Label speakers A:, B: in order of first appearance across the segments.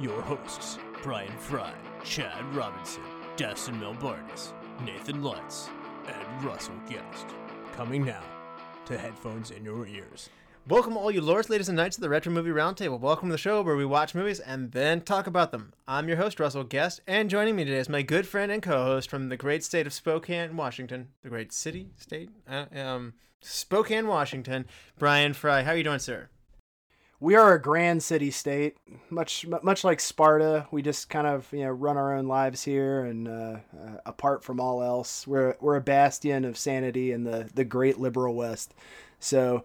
A: your hosts, Brian Fry, Chad Robinson, Dustin Melbardis, Nathan Lutz, and Russell Guest. Coming now to headphones in your ears.
B: Welcome, all you lords, ladies, and knights, to the Retro Movie Roundtable. Welcome to the show where we watch movies and then talk about them. I'm your host, Russell Guest, and joining me today is my good friend and co-host from the great state of Spokane, Washington, the great city, state, uh, um, Spokane, Washington, Brian Fry. How are you doing, sir?
C: We are a grand city state, much much like Sparta. We just kind of you know run our own lives here, and uh, uh, apart from all else, we're we're a bastion of sanity in the the great liberal West. So,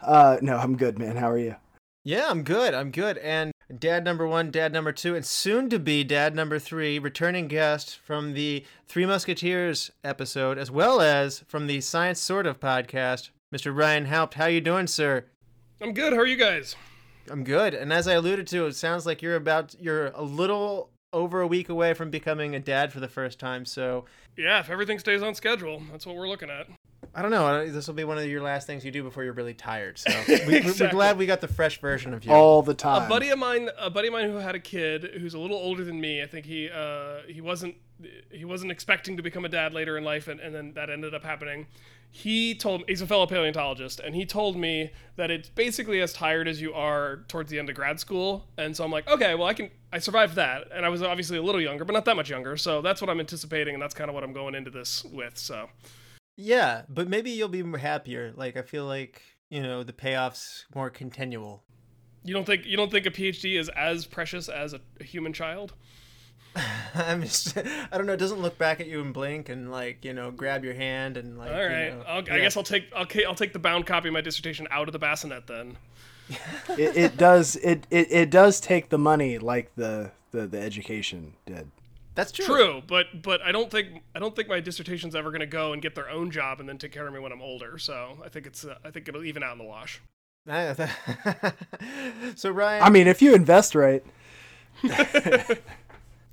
C: uh, no, I'm good, man. How are you?
B: Yeah, I'm good. I'm good. And dad number one, dad number two, and soon to be dad number three, returning guest from the Three Musketeers episode, as well as from the Science Sort of podcast, Mr. Ryan Haupt. How you doing, sir?
D: I'm good. How are you guys?
B: I'm good. And as I alluded to, it sounds like you're about you're a little over a week away from becoming a dad for the first time. So
D: yeah, if everything stays on schedule, that's what we're looking at.
B: I don't know. This will be one of your last things you do before you're really tired. So we, exactly. we're glad we got the fresh version of you
C: all the time.
D: A buddy of mine, a buddy of mine who had a kid who's a little older than me. I think he uh, he wasn't he wasn't expecting to become a dad later in life, and, and then that ended up happening he told me, he's a fellow paleontologist and he told me that it's basically as tired as you are towards the end of grad school. And so i'm like okay well i can i survived that. And i was obviously a little younger but not that much younger. So that's what i'm anticipating and that's kind of what i'm going into this with so.
B: Yeah but maybe you'll be happier. Like i feel like you know the payoffs more continual.
D: You don't think you don't think a phd is as precious as a, a human child
B: I'm just, I don't know. It doesn't look back at you and blink and like you know grab your hand and like.
D: All right,
B: you know,
D: i yeah. guess I'll take I'll, I'll take the bound copy of my dissertation out of the bassinet then.
C: it, it does it, it it does take the money like the the, the education did.
B: That's true.
D: True, but but I don't think I don't think my dissertation's ever going to go and get their own job and then take care of me when I'm older. So I think it's uh, I think it'll even out in the wash.
B: so Ryan,
C: I mean, if you invest right.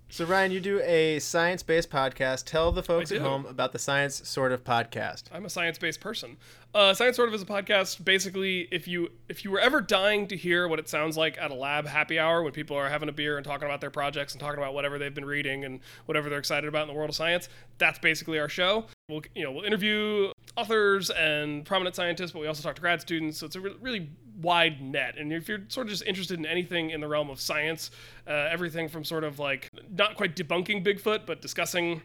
B: So Ryan, you do a science-based podcast. Tell the folks at home about the science sort of podcast.
D: I'm a science-based person. Uh, science sort of is a podcast. Basically, if you if you were ever dying to hear what it sounds like at a lab happy hour when people are having a beer and talking about their projects and talking about whatever they've been reading and whatever they're excited about in the world of science, that's basically our show. We'll you know we'll interview authors and prominent scientists, but we also talk to grad students. So it's a re- really wide net. And if you're sort of just interested in anything in the realm of science, uh, everything from sort of like not quite debunking Bigfoot, but discussing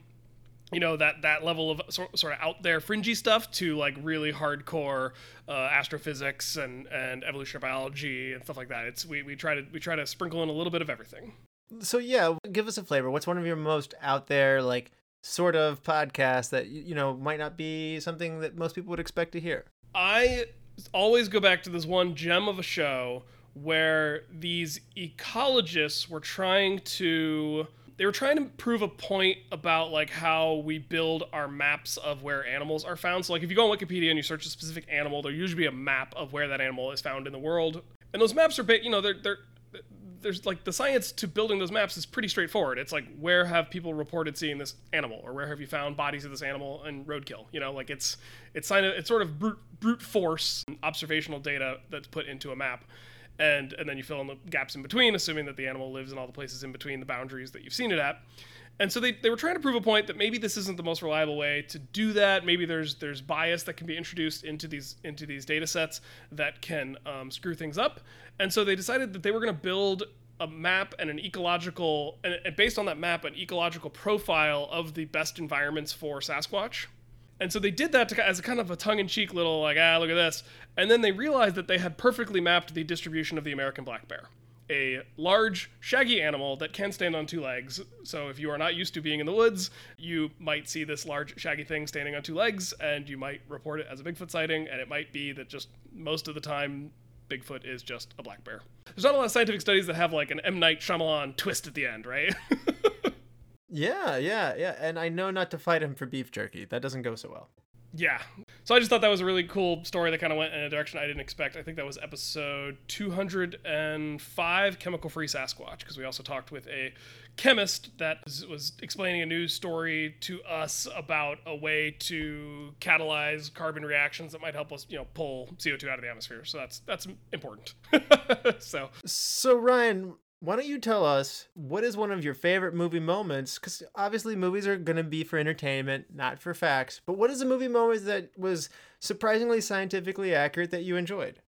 D: you know that that level of sort, sort of out there fringy stuff to like really hardcore uh, astrophysics and and evolutionary biology and stuff like that. It's we, we try to we try to sprinkle in a little bit of everything.
B: So yeah, give us a flavor. What's one of your most out there like sort of podcasts that you know might not be something that most people would expect to hear?
D: I always go back to this one gem of a show where these ecologists were trying to they were trying to prove a point about like how we build our maps of where animals are found. So like if you go on Wikipedia and you search a specific animal, there usually be a map of where that animal is found in the world. And those maps are big, you know, they're they're there's like the science to building those maps is pretty straightforward. It's like where have people reported seeing this animal, or where have you found bodies of this animal and roadkill? You know, like it's it's kind of it's sort of brute brute force observational data that's put into a map, and and then you fill in the gaps in between, assuming that the animal lives in all the places in between the boundaries that you've seen it at. And so they, they were trying to prove a point that maybe this isn't the most reliable way to do that. Maybe there's there's bias that can be introduced into these into these data sets that can um, screw things up. And so they decided that they were going to build a map and an ecological and based on that map an ecological profile of the best environments for Sasquatch. And so they did that to, as a kind of a tongue-in-cheek little like ah look at this. And then they realized that they had perfectly mapped the distribution of the American black bear a large, shaggy animal that can stand on two legs. So if you are not used to being in the woods, you might see this large, shaggy thing standing on two legs, and you might report it as a Bigfoot sighting. And it might be that just most of the time, Bigfoot is just a black bear. There's not a lot of scientific studies that have like an M Night Shyamalan twist at the end, right?
B: Yeah, yeah, yeah. And I know not to fight him for beef jerky. That doesn't go so well.
D: yeah. So I just thought that was a really cool story that kind of went in a direction I didn't expect. I think that was episode 205, Chemical Free Sasquatch, because we also talked with a chemist that was, explaining a news story to us about a way to catalyze carbon reactions that might help us, you know, pull CO2 out of the atmosphere. So that's that's important. so
B: So, Ryan, why don't you tell us what is one of your favorite movie moments? Because obviously, movies are going to be for entertainment, not for facts. But what is a movie moment that was surprisingly scientifically accurate that you enjoyed?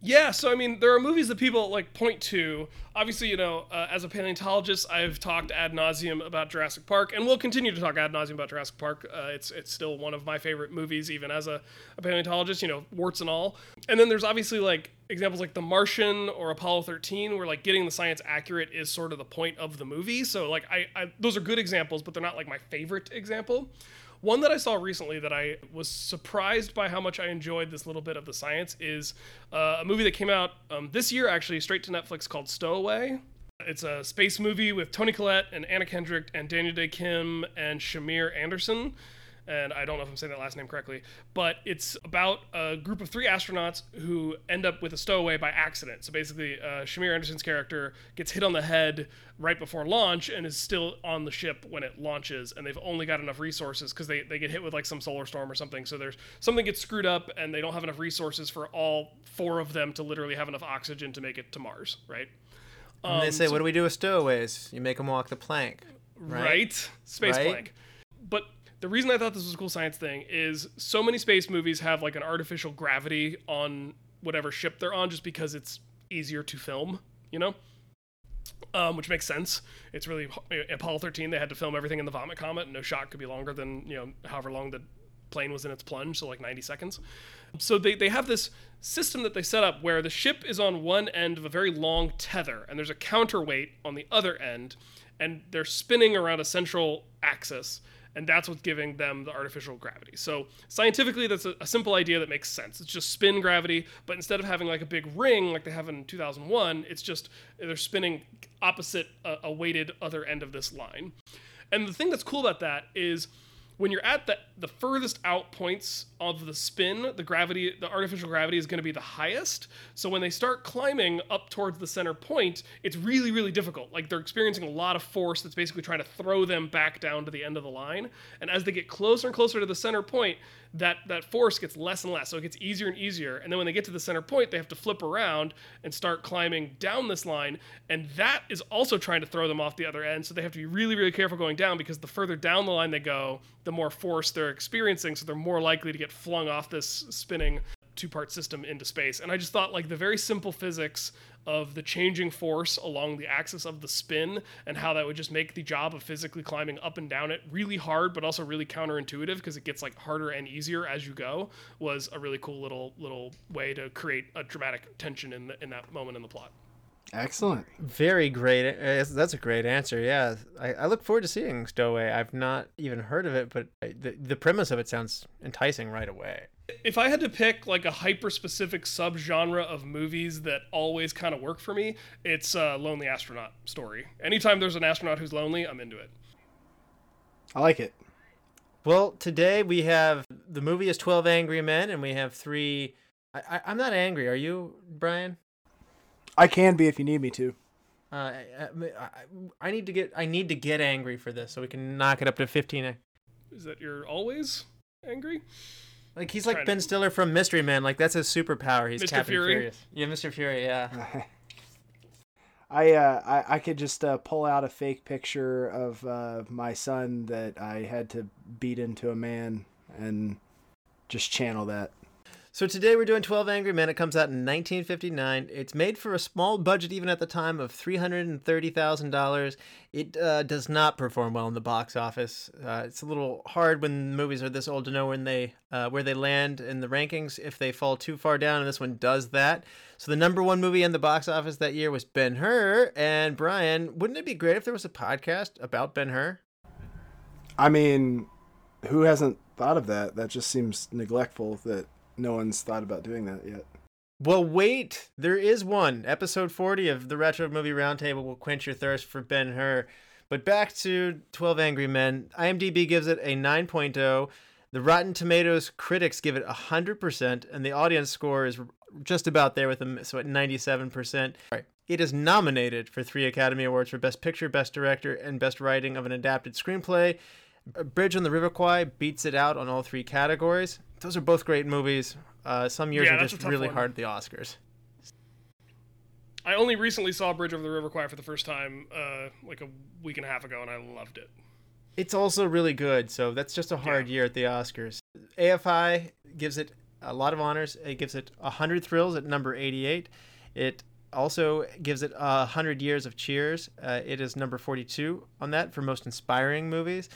D: Yeah, so I mean, there are movies that people like point to. Obviously, you know, uh, as a paleontologist, I've talked ad nauseum about Jurassic Park, and we'll continue to talk ad nauseum about Jurassic Park. Uh, it's it's still one of my favorite movies, even as a, a paleontologist. You know, warts and all. And then there's obviously like examples like The Martian or Apollo 13, where like getting the science accurate is sort of the point of the movie. So like, I, I those are good examples, but they're not like my favorite example. One that I saw recently that I was surprised by how much I enjoyed this little bit of the science is uh, a movie that came out um, this year, actually, straight to Netflix called Stowaway. It's a space movie with Toni Collette and Anna Kendrick and Daniel Dae Kim and Shamir Anderson. And I don't know if I'm saying that last name correctly, but it's about a group of three astronauts who end up with a stowaway by accident. So basically, uh, Shamir Anderson's character gets hit on the head right before launch and is still on the ship when it launches, and they've only got enough resources because they, they get hit with like some solar storm or something. So there's something gets screwed up, and they don't have enough resources for all four of them to literally have enough oxygen to make it to Mars, right?
B: And they say, "What do we do with stowaways? You make them walk the plank."
D: right? Space
B: Right?
D: plank. But the reason I thought this was a cool science thing is so many space movies have like an artificial gravity on whatever ship they're on just because it's easier to film, you know? Um, which makes sense. It's really Apollo 13. They had to film everything in the vomit comet, no shot could be longer than you know however long the plane was in its plunge, so like 90 seconds. So they, they have this system that they set up where the ship is on one end of a very long tether, and there's a counterweight on the other end, and they're spinning around a central axis, and that's what's giving them the artificial gravity. So scientifically, that's a, a simple idea that makes sense. It's just spin gravity, but instead of having like a big ring like they have in 2001, it's just they're spinning opposite a, a weighted other end of this line. And the thing that's cool about that is when you're at the the furthest out points of the spin, the gravity, the artificial gravity is going to be the highest. So when they start climbing up towards the center point, it's really really difficult. Like they're experiencing a lot of force that's basically trying to throw them back down to the end of the line. And as they get closer and closer to the center point, that that force gets less and less. So it gets easier and easier. And then when they get to the center point, they have to flip around and start climbing down this line, and that is also trying to throw them off the other end. So they have to be really really careful going down because the further down the line they go, the more force they're experiencing, so they're more likely to get flung off this spinning two part system into space. And I just thought, like, the very simple physics of the changing force along the axis of the spin and how that would just make the job of physically climbing up and down it really hard, but also really counterintuitive because it gets like harder and easier as you go was a really cool little little way to create a dramatic tension in the, in that moment in the plot.
C: Excellent.
B: Very great. uh, That's a great answer. Yeah, I, I look forward to seeing Stowaway. I've not even heard of it, but the the premise of it sounds enticing right away.
D: If I had to pick like a hyper specific subgenre of movies that always kind of work for me, it's a lonely astronaut story. Anytime there's an astronaut who's lonely, I'm into it.
C: I like it.
B: Well, today we have the movie is Twelve Angry Men, and we have three. I, I, I'm not angry. Are you, Brian?
C: I can be if you need me to.
B: Uh, I, I, I need to get I need to get angry for this so we can knock it up to 15.
D: Is that you're always angry?
B: Like he's like Ben
D: to-
B: Stiller from Mystery Man. Like that's his superpower. He's
D: Mr.
B: Captain
D: Fury?
B: Furious. Yeah, Mr. Fury. Yeah.
C: I uh I, I could just uh, pull out a fake picture of uh, my son that I had to beat into a man and just channel that.
B: So today we're doing 12 Angry Men. It comes out in 1959. It's made for a small budget, even at the time, of $330,000. It uh, does not perform well in the box office. Uh, it's a little hard when movies are this old to know when they uh, where they land in the rankings if they fall too far down, and this one does that. So the number one movie in the box office that year was Ben Hur. And Brian, wouldn't it be great if there was a podcast about Ben Hur?
C: I mean, who hasn't thought of that? That just seems neglectful that no one's thought about doing that yet.
B: Well, wait. There is one. Episode 40 of the Retro Movie Roundtable will quench your thirst for Ben Hur. But back to 12 Angry Men. IMDb gives it a 9.0. The Rotten Tomatoes critics give it 100%, and the audience score is just about there with them, so at 97%. Right. It is nominated for three Academy Awards for Best Picture, Best Director, and Best Writing of an Adapted Screenplay. Bridge on the River Kwai beats it out on all three categories. Those are both great movies. Uh, some years
D: Yeah,
B: are just really
D: one.
B: hard at the Oscars.
D: I only recently saw Bridge over the River Kwai for the first time, uh, like a week and a half ago, and I loved it.
B: It's also really good, so that's just a hard
D: Yeah.
B: year at the Oscars. AFI gives it a lot of honors. It gives it 100 Thrills at number 88. It also gives it 100 Years of Cheers. Uh, it is number 42 on that for most inspiring movies.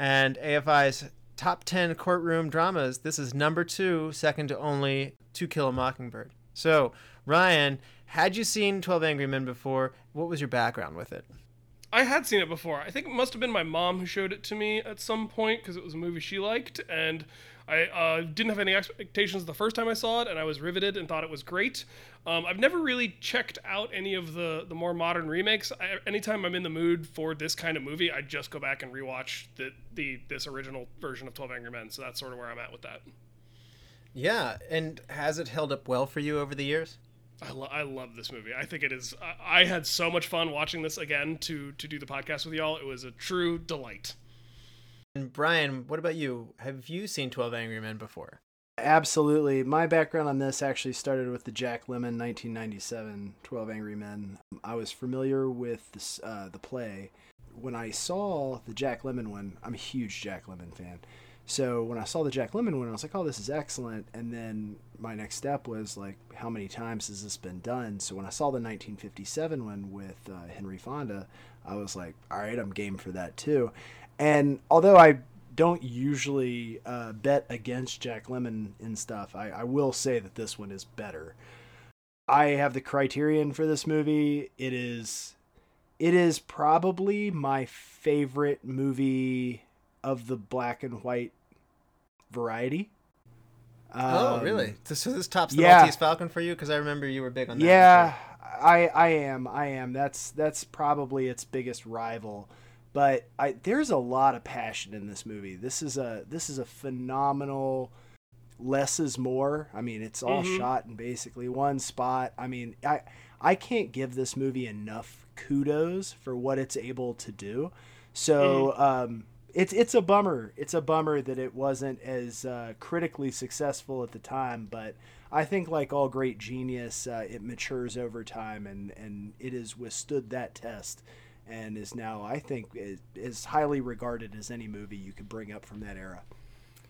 B: And AFI's top 10 courtroom dramas, this is number two, second to only To Kill a Mockingbird. So, Ryan, had you seen 12 Angry Men before? What was your background with it?
D: I had seen it before. I think it must have been my mom who showed it to me at some point because it was a movie she liked, and I uh, didn't have any expectations the first time I saw it, and I was riveted and thought it was great. Um, I've never really checked out any of the the more modern remakes. I, anytime I'm in the mood for this kind of movie, I just go back and rewatch the the this original version of Twelve Angry Men. So that's sort of where I'm at with that.
B: Yeah, and has it held up well for you over the years?
D: I, lo- I love this movie. I think it is. I, I had so much fun watching this again to to do the podcast with y'all. It was a true delight.
B: And Brian, what about you? Have you seen 12 Angry Men before?
C: Absolutely. My background on this actually started with the Jack Lemmon 1997 12 Angry Men. I was familiar with this, uh, the play. When I saw the Jack Lemmon one, I'm a huge Jack Lemmon fan. So when I saw the Jack Lemmon one, I was like, oh, this is excellent. And then my next step was like, how many times has this been done? So when I saw the 1957 one with uh, Henry Fonda, I was like, all right, I'm game for that too. And although I don't usually uh, bet against Jack Lemmon and stuff. I, I will say that this one is better. I have the criterion for this movie. It is, it is probably my favorite movie of the black and white variety.
B: oh,
C: Um,
B: really? So, so this tops the
C: yeah.
B: Maltese Falcon for you? Because I remember you were big on that.
C: Yeah,
B: before.
C: I I am. I am. That's that's probably its biggest rival. But I there's a lot of passion in this movie. This is a this is a phenomenal less is more. I mean, it's all
D: Mhm.
C: shot in basically one spot. I mean, I I can't give this movie enough kudos for what it's able to do. So, um it's it's a bummer. It's a bummer that it wasn't as uh, critically successful at the time, but I think like all great genius, uh, it matures over time, and and it has withstood that test, and is now I think is highly regarded as any movie you could bring up from that era.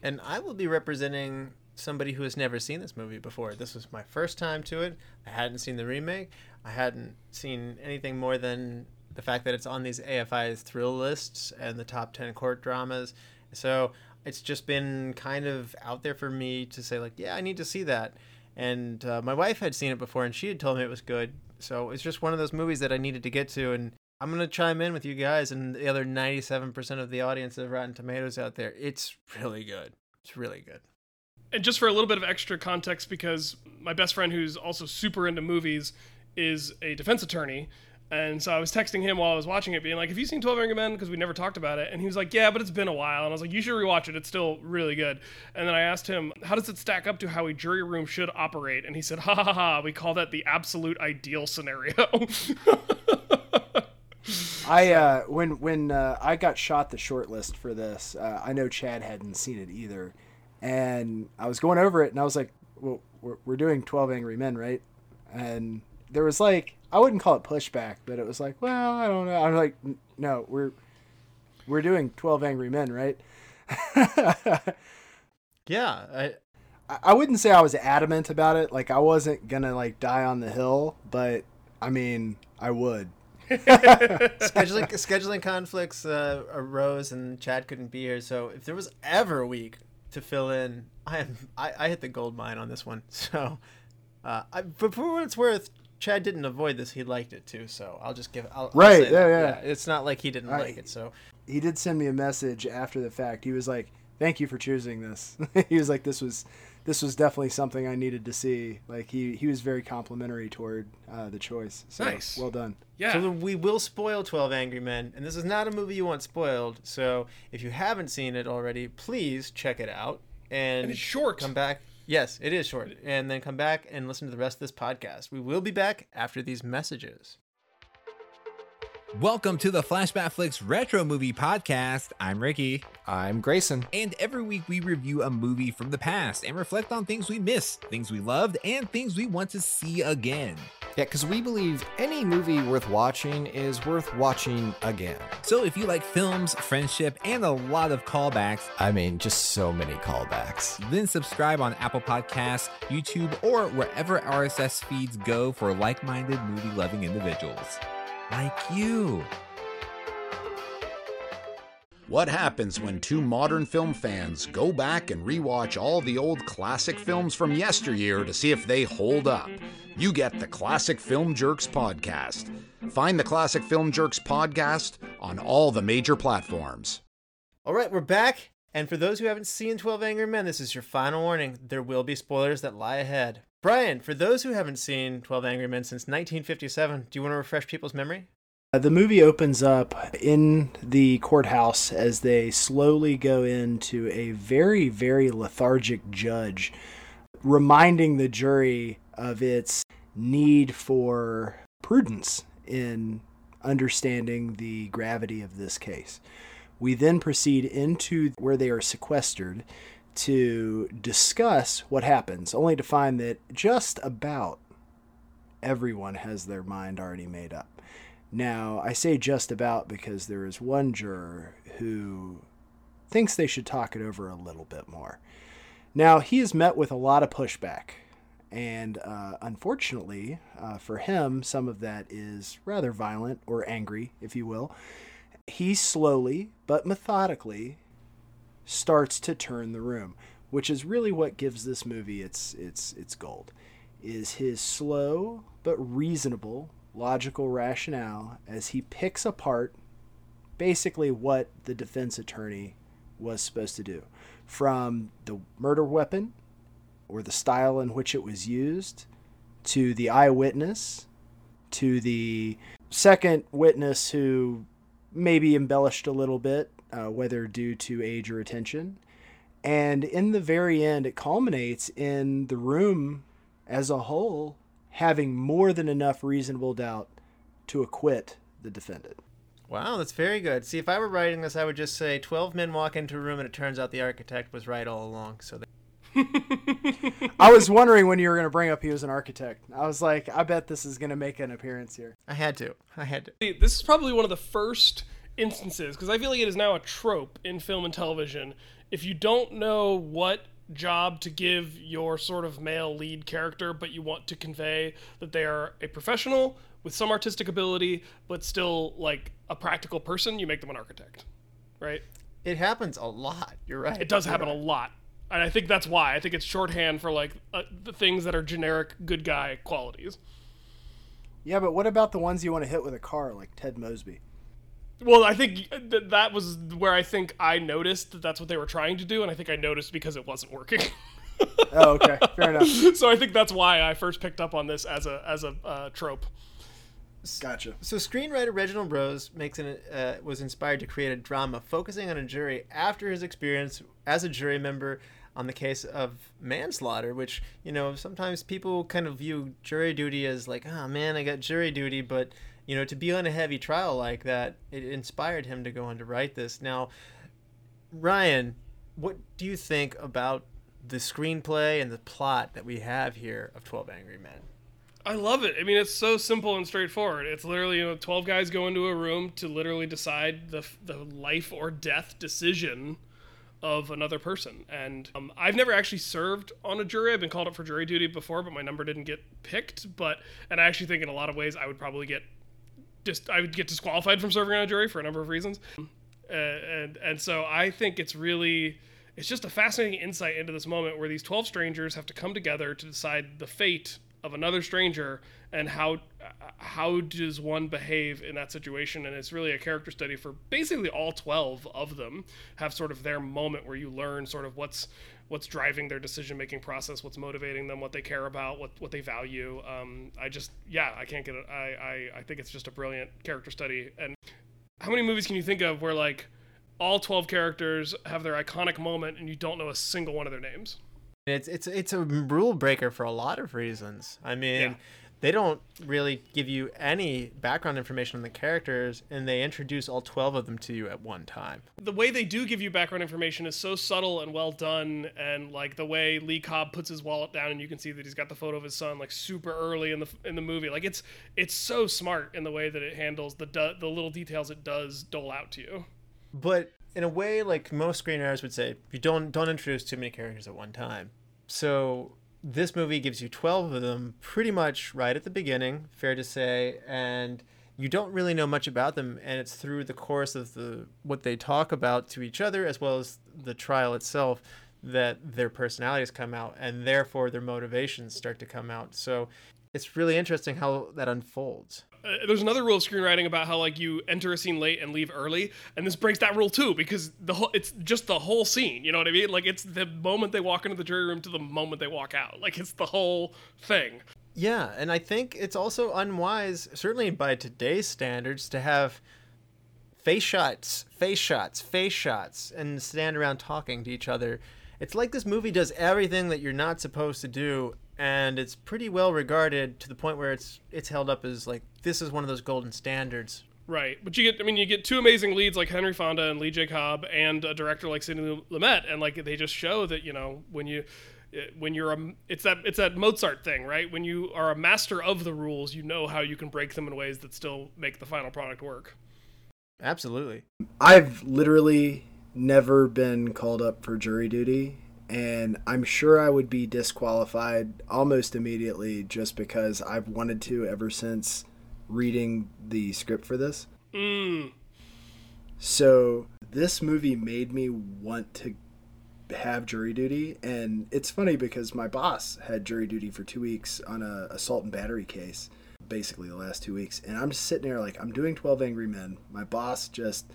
B: And I will be representing somebody who has never seen this movie before. This was my first time to it. I hadn't seen the remake. I hadn't seen anything more than the fact that it's on these AFI's thrill lists and the top 10 court dramas. So it's just been kind of out there for me to say, like, yeah, I need to see that. And uh, my wife had seen it before and she had told me it was good. So it's just one of those movies that I needed to get to. And I'm to chime in with you guys and the other 97% of the audience of Rotten Tomatoes out there. It's really good. It's really good.
D: And just for a little bit of extra context, because my best friend, who's also super into movies, is a defense attorney. And so I was texting him while I was watching it, being like, Have you seen 12 Angry Men? Because we never talked about it. And he was like, Yeah, but it's been a while. And I was like, You should rewatch it. It's still really good. And then I asked him, How does it stack up to how a jury room should operate? And he said, Ha ha ha, we call that the absolute ideal scenario.
C: I uh, when when uh, I got shot the short list for this, uh, I know Chad hadn't seen it either, and I was going over it, and I was like, "Well, we're, we're doing Twelve Angry Men, right?" And there was like, I wouldn't call it pushback, but it was like, "Well, I don't know." I'm like, "No, we're we're doing Twelve Angry Men, right?"
B: Yeah, I,
C: I- I wouldn't say I was adamant about it. Like I wasn't gonna like die on the hill, but I mean, I would.
B: Scheduling scheduling conflicts uh, arose and Chad couldn't be here. So if there was ever a week to fill in, I am I, I hit the gold mine on this one. So, uh, I, but for what it's worth, Chad didn't avoid this. He liked it too. So I'll just give. I'll, I'll
C: Right,
B: say
C: yeah,
B: that.
C: yeah.
B: It's not like he didn't
C: I-
B: like it. So
C: he did send me a message after the fact. He was like, "Thank you for choosing this." he was like, "This was this was definitely something I needed to see. Like he he was very complimentary toward uh, the choice. So,
D: Nice.
C: Well done.
D: Yeah.
B: So we will spoil 12 Angry Men, and this is not a movie you want spoiled. So if you haven't seen it already, please check it out and,
D: And it's short.
B: Come back. Yes, it is short. And then come back and listen to the rest of this podcast. We will be back after these messages.
E: Welcome to the Flashback Flicks Retro Movie Podcast. I'm Ricky.
F: I'm Grayson.
E: And every week we review a movie from the past and reflect on things we missed, things we loved, and things we want to see again.
F: Yeah, because we believe any movie worth watching is worth watching again.
E: So if you like films, friendship, and a lot of callbacks,
F: I mean, just so many callbacks.
E: then subscribe on Apple Podcasts, YouTube, or wherever RSS feeds go for like minded movie loving individuals. Like you.
G: What happens when two modern film fans go back and rewatch all the old classic films from yesteryear to see if they hold up? You get the Classic Film Jerks podcast. Find the Classic Film Jerks podcast on all the major platforms.
B: All right, we're back. And for those who haven't seen 12 Angry Men, this is your final warning. There will be spoilers that lie ahead. Brian, for those who haven't seen 12 Angry Men since 1957, do you want to refresh people's memory?
C: Uh, the movie opens up in the courthouse as they slowly go into a very, very lethargic judge, reminding the jury of its need for prudence in understanding the gravity of this case. We then proceed into where they are sequestered to discuss what happens, only to find that just about everyone has their mind already made up. Now, I say just about because there is one juror who thinks they should talk it over a little bit more. Now, he has met with a lot of pushback, and uh, unfortunately uh, for him, some of that is rather violent or angry, if you will. He slowly but methodically starts to turn the room, which is really what gives this movie its its its gold. Is his slow but reasonable logical rationale as he picks apart basically what the defense attorney was supposed to do from the murder weapon or the style in which it was used to the eyewitness to the second witness who maybe embellished a little bit uh, whether due to age or attention and in the very end it culminates in the room as a whole having more than enough reasonable doubt to acquit the defendant.
B: Wow, that's very good. See, if I were writing this, I would just say 12 men walk into a room and it turns out the architect was right all along. So they...
C: I was wondering when you were going to bring up he was an architect. I was like, I bet this is going to make an appearance here.
B: I had to. I had to.
D: This is probably one of the first instances because I feel like it is now a trope in film and television. If you don't know what job to give your sort of male lead character, but you want to convey that they are a professional with some artistic ability, but still like a practical person, you make them an architect, right?
B: It happens a lot. You're right.
D: It does happen a lot. And I think that's why. I think it's shorthand for like uh, the things that are generic good guy qualities.
C: Yeah, but what about the ones you want to hit with a car, like Ted Mosby?
D: Well, I think th- that was where I think I noticed that that's what they were trying to do, and I think I noticed because it wasn't working.
C: Oh, okay, fair enough.
D: so I think that's why I first picked up on this as a as a uh, trope.
C: Gotcha.
B: So screenwriter Reginald Rose makes an, uh, was inspired to create a drama focusing on a jury after his experience as a jury member on the case of manslaughter, which you know sometimes people kind of view jury duty as like, oh man, I got jury duty, but you know to be on a heavy trial like that, it inspired him to go on to write this. Now, Ryan, what do you think about the screenplay and the plot that we have here of Twelve Angry Men?
D: I love it. I mean, it's so simple and straightforward. It's literally, you know, 12 guys go into a room to literally decide the, the life or death decision of another person. And um, I've never actually served on a jury. I've been called up for jury duty before, but my number didn't get picked. But, and I actually think in a lot of ways I would probably get just, I would get disqualified from serving on a jury for a number of reasons. Uh, and, and so I think it's really, it's just a fascinating insight into this moment where these 12 strangers have to come together to decide the fate of another stranger and how how does one behave in that situation and it's really a character study for basically all 12 of them have sort of their moment where you learn sort of what's what's driving their decision making process what's motivating them what they care about what what they value um, i just yeah i can't get it I, I i think it's just a brilliant character study and how many movies can you think of where like all 12 characters have their iconic moment and you don't know a single one of their names
B: It's it's it's a rule breaker for a lot of reasons. I mean,
D: Yeah.
B: They don't really give you any background information on the characters, and they introduce all twelve of them to you at one time.
D: the way they do give you background information is so subtle and well done and like the way Lee Cobb puts his wallet down and you can see that he's got the photo of his son like super early in the in the movie like it's it's so smart in the way that it handles the the little details it does dole out to you
B: But in a way, like most screenwriters would say, you don't don't introduce too many characters at one time. So this movie gives you twelve of them pretty much right at the beginning, fair to say, and you don't really know much about them, and it's through the course of the what they talk about to each other as well as the trial itself that their personalities come out, and therefore their motivations start to come out. So it's really interesting how that unfolds.
D: Uh, there's another rule of screenwriting about how like you enter a scene late and leave early and this breaks that rule too because the whole it's just the whole scene you know what i mean? Like it's the moment they walk into the jury room to the moment they walk out. Like it's the whole thing.
B: Yeah, and I think it's also unwise, certainly by today's standards, to have face shots, face shots, face shots, and stand around talking to each other. It's like this movie does everything that you're not supposed to do, and it's pretty well regarded to the point where it's it's held up as like this is one of those golden standards.
D: Right, but you get—I mean, you get two amazing leads like Henry Fonda and Lee J. Cobb, and a director like Sidney Lumet, and like they just show that you know when you eh, when you're a it's that it's that Mozart thing, right? When you are a master of the rules, you know how you can break them in ways that still make the final product work.
B: Absolutely.
C: I've literally never been called up for jury duty, and I'm sure I would be disqualified almost immediately just because I've wanted to ever since reading the script for this.
D: Mm.
C: So this movie made me want to have jury duty, and it's funny because my boss had jury duty for two weeks on a assault and battery case, basically the last two weeks, and I'm just sitting there like I'm doing Twelve Angry Men. My boss just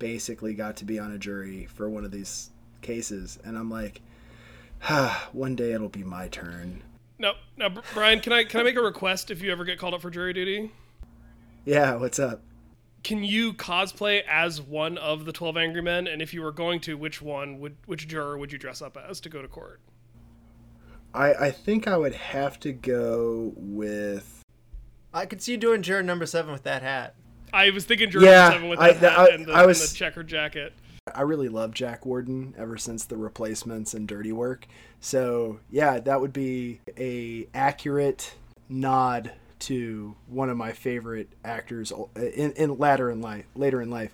C: basically got to be on a jury for one of these cases, and I'm like, one day it'll be my turn.
D: No, now, Brian, can I can I make a request if you ever get called up for jury duty?
C: Yeah, what's up?
D: Can you cosplay as one of the Twelve Angry Men? And if you were going to, which one would which juror would you dress up as to go to court?
C: I I think I would have to go with
B: I could see you doing juror number seven with that hat.
D: I was thinking juror
C: Yeah,
D: seven with
C: I-
D: that hat
C: I-
D: and, the,
C: I was-
D: and the checkered jacket.
C: I really love Jack Warden ever since the replacements and Dirty Work. So yeah, that would be a accurate nod to one of my favorite actors in, in later in life. Later in life,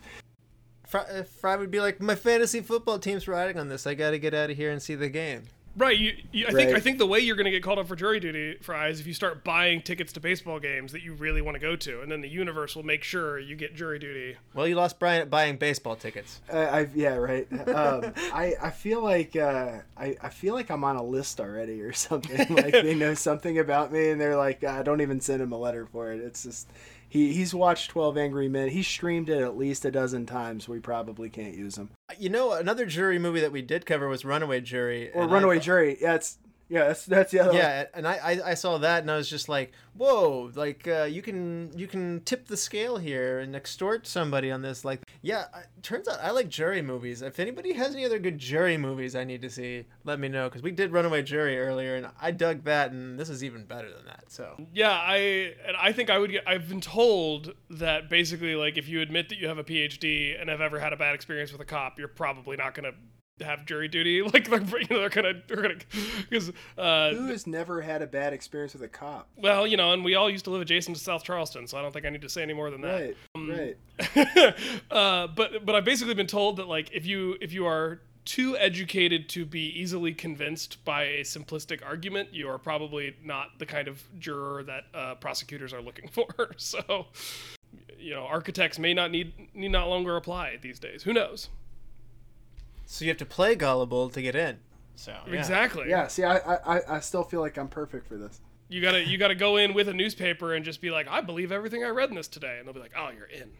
B: Fry, uh, Fry would be like, my fantasy football team's riding on this. I got to get out of here and see the game.
D: Right. You, you, I think I think the way you're going to get called up for jury duty, Fry, is if you start buying tickets to baseball games that you really want to go to, and then the universe will make sure you get jury duty.
B: Well, you lost Brian at buying baseball tickets.
C: I, I yeah right. Um, I I feel like uh, I I feel like I'm on a list already or something. like they know something about me and they're like, I don't even send him a letter for it. It's just. He, he's watched 12 Angry Men. He streamed it at least a dozen times. We probably can't use him.
B: You know, another jury movie that we did cover was Runaway Jury.
C: Or
B: and I
C: Runaway Jury. Yeah, it's yeah, that's that's the other one.
B: Yeah, and I, I I saw that and I was just like, whoa, like uh, you can you can tip the scale here and extort somebody on this. Like, yeah, I- turns out I like jury movies. If anybody has any other good jury movies I need to see, let me know because we did Runaway Jury earlier and I dug that and this is even better than that. So
D: Yeah, I and I think I would get. I've been told that basically, like, if you admit that you have a PhD and have ever had a bad experience with a cop, you're probably not going to have jury duty. Like, they're, you know, they're gonna, they're gonna, because, uh,
C: Who has never had a bad experience with a cop?
D: well, you know, and we all used to live adjacent to South Charleston, so I don't think I need to say any more than that.
C: Right, right.
D: uh, but but I've basically been told that like if you if you are too educated to be easily convinced by a simplistic argument, you are probably not the kind of juror that uh, prosecutors are looking for. so, you know, architects may not need need not longer apply these days. Who knows?
B: So you have to play gullible to get in. So yeah.
D: Exactly.
C: Yeah, see, I, I, I- I still feel like I'm perfect for this.
D: You gotta you gotta go in with a newspaper and just be like, I believe everything I read in this today, and they'll be like, Oh, you're in.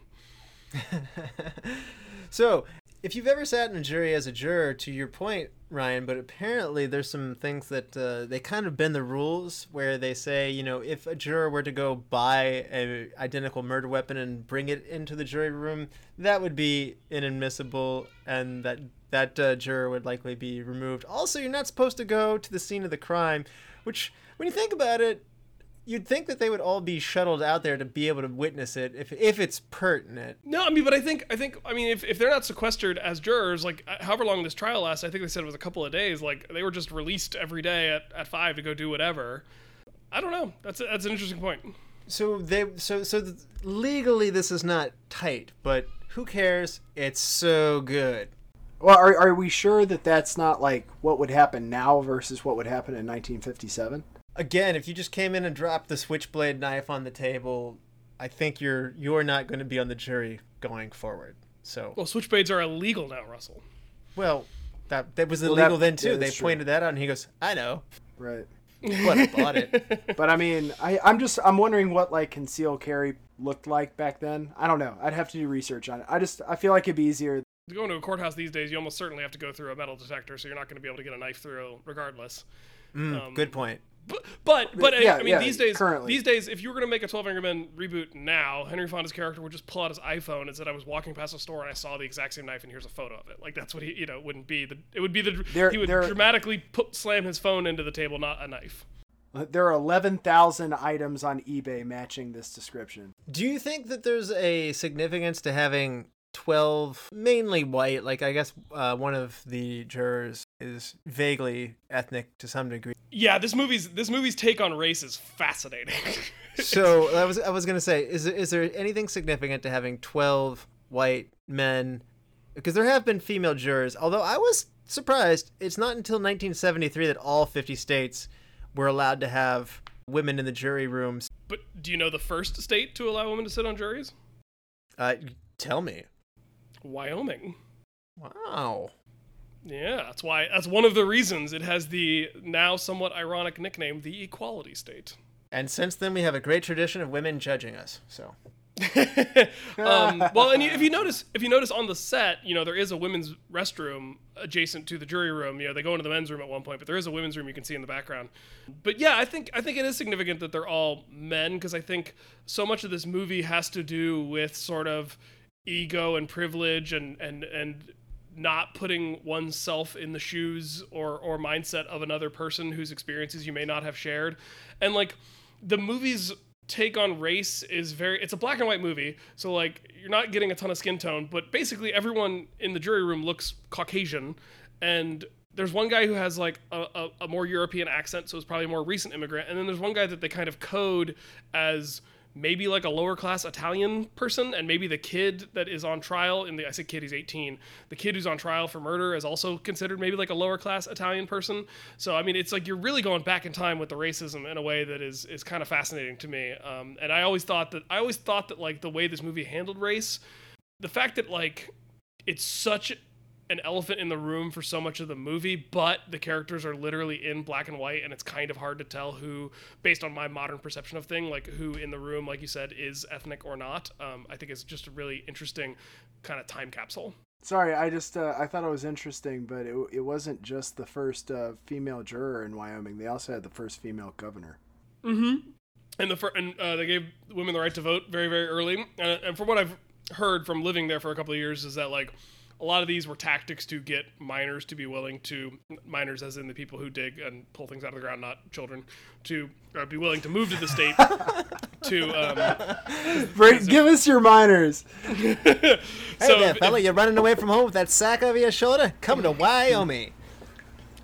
B: so, if you've ever sat in a jury as a juror, to your point, Ryan, but apparently there's some things that uh, they kind of bend the rules where they say, you know, if a juror were to go buy a identical murder weapon and bring it into the jury room, that would be inadmissible, and that that uh, juror would likely be removed. Also, you're not supposed to go to the scene of the crime, which, when you think about it, you'd think that they would all be shuttled out there to be able to witness it if if it's pertinent.
D: No, I mean, but I think I think I mean, if, if they're not sequestered as jurors, like uh, however long this trial lasts, I think they said it was a couple of days. Like they were just released every day at, at five to go do whatever. I don't know. That's a, that's an interesting point.
B: So they so so th- legally this is not tight, but who cares? It's so good.
C: Well, are, are we sure that that's not like what would happen now versus what would happen in 1957?
B: Again, if you just came in and dropped the switchblade knife on the table, I think you're you're not going to be on the jury going forward. So
D: Well, switchblades are illegal now, Russell.
B: well, that that was
C: Well,
B: illegal
C: that-
B: then too.
C: yeah,
B: they
C: true.
B: pointed that out, and he goes, "I know,
C: Right.
B: but I bought it."
C: But I mean, I, I'm just I'm wondering what like concealed carry looked like back then. I don't know. I'd have to do research on it. I just I feel like it'd be easier.
D: To go into a courthouse these days, you almost certainly have to go through a metal detector, so you're not going to be able to get a knife through regardless.
B: Mm,
D: Um,
B: good point.
D: But but but
C: Yeah,
D: I mean
C: yeah,
D: these days
C: currently.
D: these days if you were gonna make a Twelve Angry Men reboot now, Henry Fonda's character would just pull out his iPhone and said I was walking past a store and I saw the exact same knife and here's a photo of it. Like that's what he you know wouldn't be the it would be the
C: There-
D: he would
C: there-
D: dramatically put slam his phone into the table, not a knife.
C: There are 11,000 items on eBay matching this description.
B: Do you think that there's a significance to having 12 mainly white like i guess uh, one of the jurors is vaguely ethnic to some degree
D: Yeah, this movie's this movie's take on race is fascinating.
B: so i was i was going to say is there, is there anything significant to having 12 white men because there have been female jurors although i was surprised it's not until 1973 that all 50 states were allowed to have women in the jury rooms
D: but do you know the first state to allow women to sit on juries?
B: uh, tell me
D: Wyoming.
B: wow
D: Yeah, that's why that's one of the reasons it has the now somewhat ironic nickname the equality state.
B: and since then we have a great tradition of women judging us so
D: um, well, and you, if you notice, if you notice on the set, you know there is a women's restroom adjacent to the jury room. You know they go into the men's room at one point, but there is a women's room you can see in the background. But yeah, I think I think it is significant that they're all men because I think so much of this movie has to do with sort of ego and privilege and and and not putting oneself in the shoes or or mindset of another person whose experiences you may not have shared, and like the movie's take on race is very it's a black and white movie so like you're not getting a ton of skin tone but basically everyone in the jury room looks caucasian. And there's one guy who has like a, a, a more european accent so it's probably a more recent immigrant. And then there's one guy that they kind of code as maybe like a lower class Italian person, and maybe the kid that is on trial in the I say kid, he's 18. The kid who's on trial for murder is also considered maybe like a lower class Italian person. So I mean, it's like you're really going back in time with the racism in a way that is is kind of fascinating to me. Um, and I always thought that I always thought that like the way this movie handled race, the fact that like it's such an elephant in the room for so much of the movie, but the characters are literally in black and white, and it's kind of hard to tell who, based on my modern perception of thing, like who in the room, like you said, is ethnic or not. Um, I think it's just a really interesting kind of time capsule.
C: Sorry, I just uh, I thought it was interesting, but it, it wasn't just the first uh, female juror in Wyoming. They also had the first female governor.
D: Mm-hmm. And the fir- and uh, they gave women the right to vote very very early. And from what I've heard from living there for a couple of years, is that like a lot of these were tactics to get miners to be willing to miners as in the people who dig and pull things out of the ground, not children, to uh, be willing to move to the state. to um,
C: Bring, give us your miners
B: Hey
D: so
B: there,
D: if-
B: fella, you're running away from home with that sack over your shoulder? Come to Wyoming.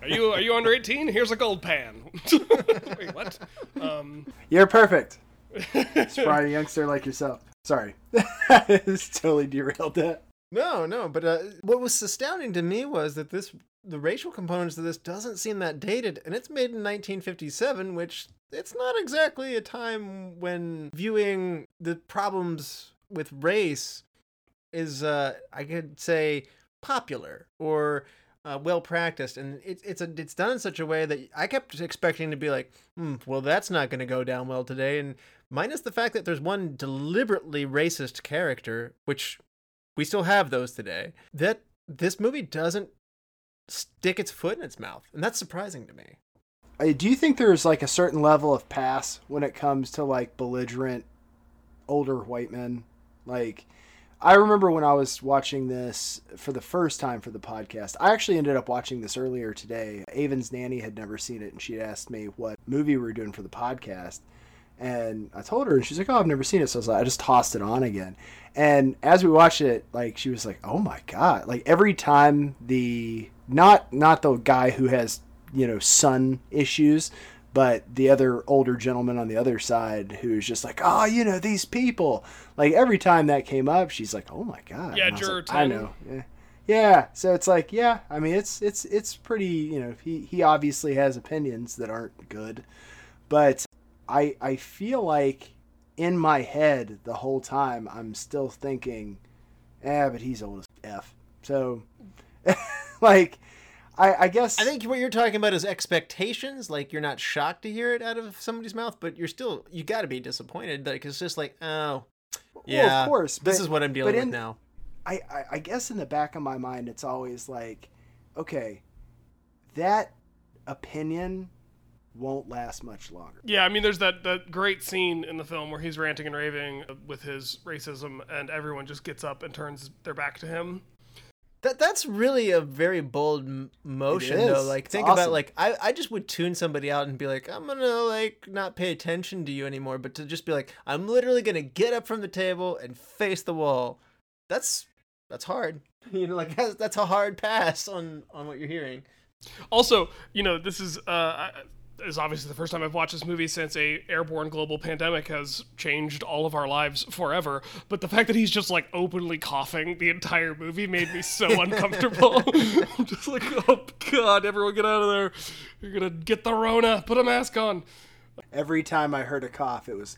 D: Are you are you under eighteen? Here's a gold pan. Wait, what? Um,
C: You're perfect. Spry youngster like yourself. Sorry, it's totally derailed that.
B: No, no, but uh, what was astounding to me was that this the racial components of this doesn't seem that dated, and it's made in 1957, which it's not exactly a time when viewing the problems with race is, uh, I could say, popular or uh, well practiced, and it's it's a it's done in such a way that I kept expecting to be like, hmm, well, that's not going to go down well today, and minus the fact that there's one deliberately racist character, which we still have those today. That this movie doesn't stick its foot in its mouth, and that's surprising to me.
C: Do you think there's like a certain level of pass when it comes to like belligerent older white men? Like, I remember when I was watching this for the first time for the podcast. I actually ended up watching this earlier today. Avon's nanny had never seen it, and she asked me what movie we were doing for the podcast. And I told her, and she's like, "Oh, I've never seen it." So I was like, I just tossed it on again. And as we watched it, like she was like, "Oh my god!" Like every time the not not the guy who has you know son issues, but the other older gentleman on the other side who's just like, "Oh, you know these people." Like every time that came up, she's like, "Oh my god!"
D: Yeah,
C: I
D: juror
C: like, I know. Yeah. Yeah, so it's like, yeah, I mean, it's it's it's pretty, you know, he he obviously has opinions that aren't good, but I I feel like in my head the whole time I'm still thinking, eh, but he's old as f. So, like, I I guess
B: I think what you're talking about is expectations. Like you're not shocked to hear it out of somebody's mouth, but you're still you got to be disappointed. Like it's just like, oh, yeah,
C: well, of course,
B: this is what I'm dealing
C: but
B: with
C: in-
B: now.
C: I, I, I guess in the back of my mind, it's always like, okay, that opinion won't last much longer.
D: Yeah, I mean, there's that, that great scene in the film where he's ranting and raving with his racism, and everyone just gets up and turns their back to him.
B: That that's really a very bold m- motion, though. Like
C: It's
B: think about like I I just would tune somebody out and be like, I'm gonna like not pay attention to you anymore, but to just be like, I'm literally gonna get up from the table and face the wall. That's that's hard. You know, like that's, that's a hard pass on on what you're hearing.
D: Also, you know, this is uh, I- this is obviously the first time I've watched this movie since a airborne global pandemic has changed all of our lives forever. But the fact that he's just like openly coughing the entire movie made me so uncomfortable. I'm just like, oh god, everyone get out of there! You're gonna get the Rona. Put a mask on.
C: Every time I heard a cough, it was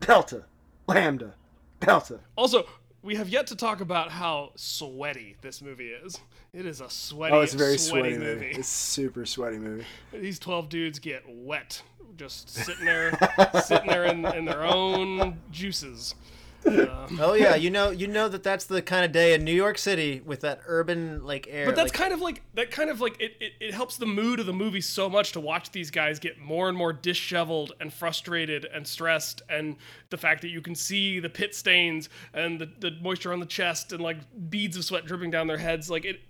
C: Delta, Lambda, Delta.
D: Also, we have yet to talk about how sweaty this movie is. It is a sweaty,
C: Oh, it's a very
D: sweaty,
C: sweaty
D: movie.
C: movie. It's a super sweaty movie.
D: These twelve dudes get wet, just sitting there, sitting there in, in their own juices.
B: Oh yeah, you know you know that that's the kind of day in New York City with that urban like air.
D: But that's
B: like,
D: kind of like that kind of like it, it, it helps the mood of the movie so much to watch these guys get more and more disheveled and frustrated and stressed and the fact that you can see the pit stains and the, the moisture on the chest and like beads of sweat dripping down their heads like it,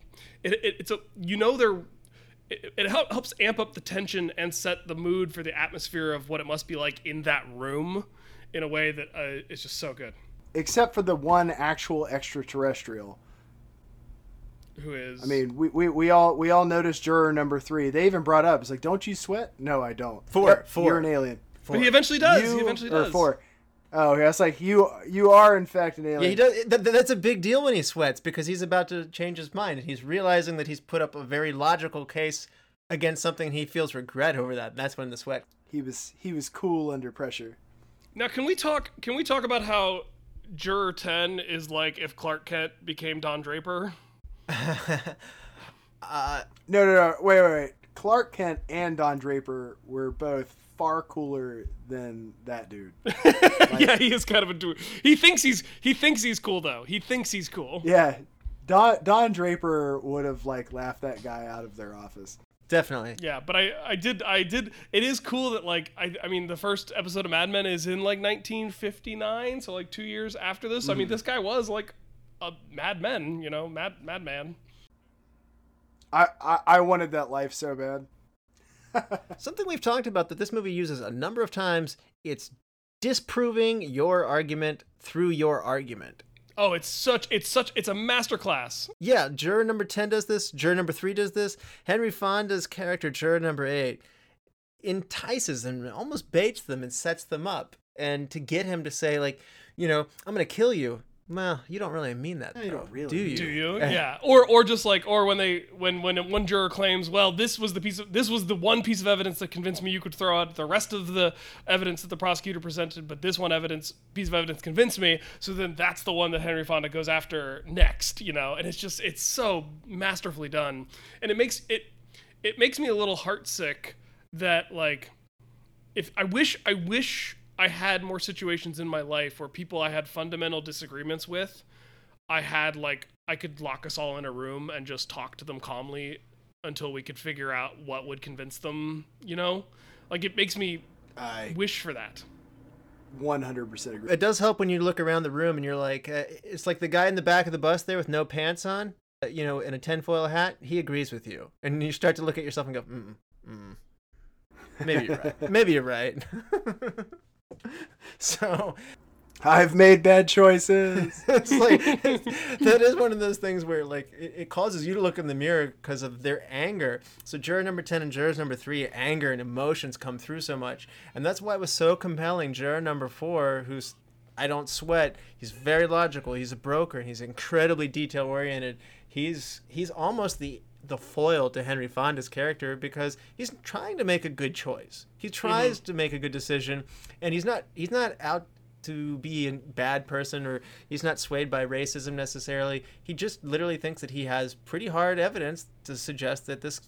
D: it, it it's a you know they're it, it help, helps amp up the tension and set the mood for the atmosphere of what it must be like in that room in a way that uh, is just so good
C: Except for the one actual extraterrestrial.
D: who is
C: I mean, we, we, we all we all noticed juror number three. They even brought up, it's like, don't you sweat? No, I don't.
B: Four,
C: Yep,
B: four.
C: You're an alien.
D: but he eventually does he
C: You-
D: eventually
C: or
D: does
C: four. Oh, yeah, it's like you you are in fact an alien.
B: Yeah, he does. That, that's a big deal when he sweats because he's about to change his mind and he's realizing that he's put up a very logical case against something he feels regret over that. That's when the sweat.
C: He was he was cool under pressure.
D: Now, can we talk? Can we talk about how Juror Ten is like if Clark Kent became Don Draper?
C: uh, No, no, no. Wait, wait, wait. Clark Kent and Don Draper were both far cooler than that dude.
D: yeah, he is kind of a dude. He thinks he's he thinks he's cool though. He thinks he's cool.
C: Yeah, Don Don Draper would have like laughed that guy out of their office.
B: Definitely.
D: Yeah, but I I did I did. It is cool that like I I mean the first episode of Mad Men is in like 1959, so like two years after this. I mean mm. this guy was like a Mad Men, you know, Mad Madman.
C: I, I I wanted that life so bad.
B: Something we've talked about that this movie uses a number of times. It's disproving your argument through your argument.
D: Oh, it's such it's such it's a masterclass.
B: Yeah, juror number 10 does this. Juror number 3 does this. Henry Fonda's character, juror number 8, entices and almost baits them and sets them up. And to get him to say, like, you know, I'm going to kill you. Well, you don't really mean that.
C: No, you
B: though,
C: don't really
B: do you?
D: Do you?
B: Eh,
D: Yeah. Or or just like or when they when when one juror claims, well, this was the piece of this was the one piece of evidence that convinced me you could throw out the rest of the evidence that the prosecutor presented, but this one evidence piece of evidence convinced me. So then that's the one that Henry Fonda goes after next, you know. And it's just it's so masterfully done, and it makes it it makes me a little heartsick that like if I wish I wish I had more situations in my life where people I had fundamental disagreements with, I had like I could lock us all in a room and just talk to them calmly until we could figure out what would convince them, you know? Like it makes me
C: I
D: wish for that.
C: 100% agree.
B: It does help when you look around the room and you're like, uh, it's like the guy in the back of the bus there with no pants on, uh, you know, in a tinfoil hat. He agrees with you, and you start to look at yourself and go, mm, mm. maybe you're right. Maybe you're right. so
C: I've made bad choices.
B: it's like that is one of those things where like it, it causes you to look in the mirror because of their anger. So juror number 10 and jurors number 3 anger and emotions come through so much. And that's why it was so compelling. Juror number 4 who's i don't sweat he's very logical he's a broker and he's incredibly detail oriented he's he's almost the the foil to Henry Fonda's character because he's trying to make a good choice. He tries mm-hmm. to make a good decision and he's not he's not out to be a bad person or he's not swayed by racism necessarily. He just literally thinks that he has pretty hard evidence to suggest that this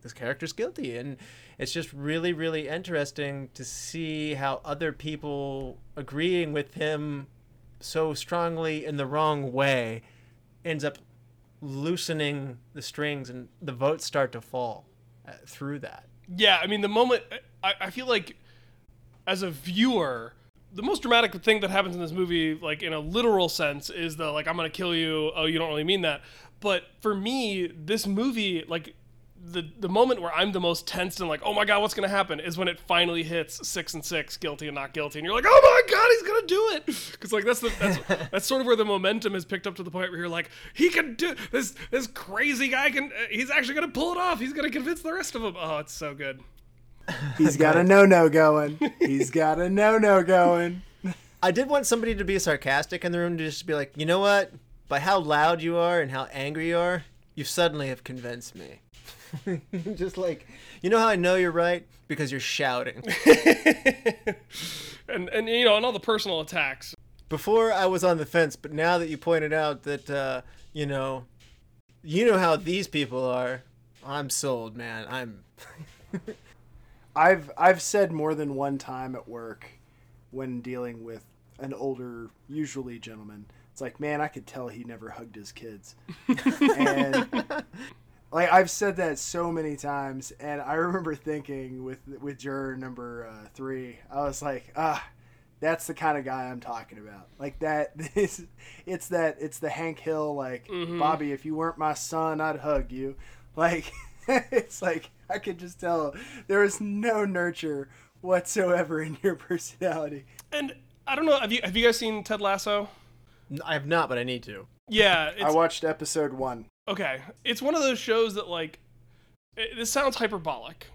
B: this character's guilty and it's just really really interesting to see how other people agreeing with him so strongly in the wrong way ends up loosening the strings and the votes start to fall uh, through that.
D: Yeah, I mean the moment I, I feel like as a viewer, the most dramatic thing that happens in this movie, like in a literal sense, is the like I'm gonna kill you. Oh, you don't really mean that. But for me, this movie, like the the moment where I'm the most tensed and like, oh my god, what's gonna happen, is when it finally hits six and six, guilty and not guilty, and you're like, oh my god, he's gonna do it, because like that's the that's that's sort of where the momentum has picked up to the point where you're like, he can do this. This crazy guy can. Uh, he's actually gonna pull it off. He's gonna convince the rest of them. Oh, it's so good.
C: He's got a no no going. He's got a no no going.
B: I did want somebody to be sarcastic in the room to just be like, you know what? By how loud you are and how angry you are, you suddenly have convinced me. just like, you know how I know you're right? Because you're shouting.
D: and and you know, and all the personal attacks.
B: Before I was on the fence, but now that you pointed out that, uh, you know, you know how these people are, I'm sold, man. I'm.
C: I've I've said more than one time at work when dealing with an older, usually gentleman. It's like, man, I could tell he never hugged his kids. and like I've said that so many times, and I remember thinking with with juror number uh, three, I was like, ah, that's the kind of guy I'm talking about. Like that, this, it's that, it's the Hank Hill, like Bobby, if you weren't my son, I'd hug you. Like, it's like I could just tell there was no nurture whatsoever in your personality.
D: And I don't know. Have you have you guys seen Ted Lasso?
B: I have not, but I need to.
D: Yeah, it's
C: I watched episode one.
D: Okay. It's one of those shows that like it, this sounds hyperbolic,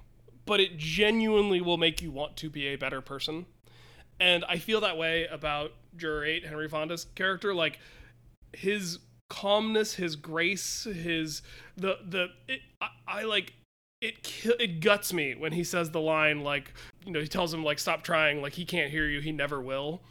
D: but it genuinely will make you want to be a better person. And I feel that way about Juror 8, Henry Fonda's character. Like his calmness, his grace, his the the it, I, I like it it guts me when he says the line like you know he tells him like stop trying like he can't hear you he never will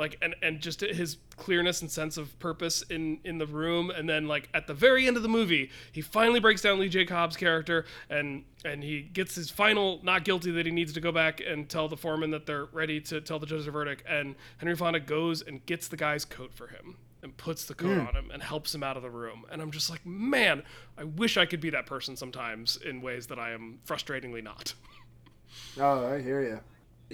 D: like and and just his clearness and sense of purpose in in the room. And then like at the very end of the movie he finally breaks down Lee J Cobb's character and and he gets his final not guilty that he needs to go back and tell the foreman that they're ready to tell the judge the verdict. And Henry Fonda goes and gets the guy's coat for him and puts the coat hmm. on him and helps him out of the room. And I'm just like man I wish I could be that person sometimes in ways that I am frustratingly not.
C: Oh, I hear you.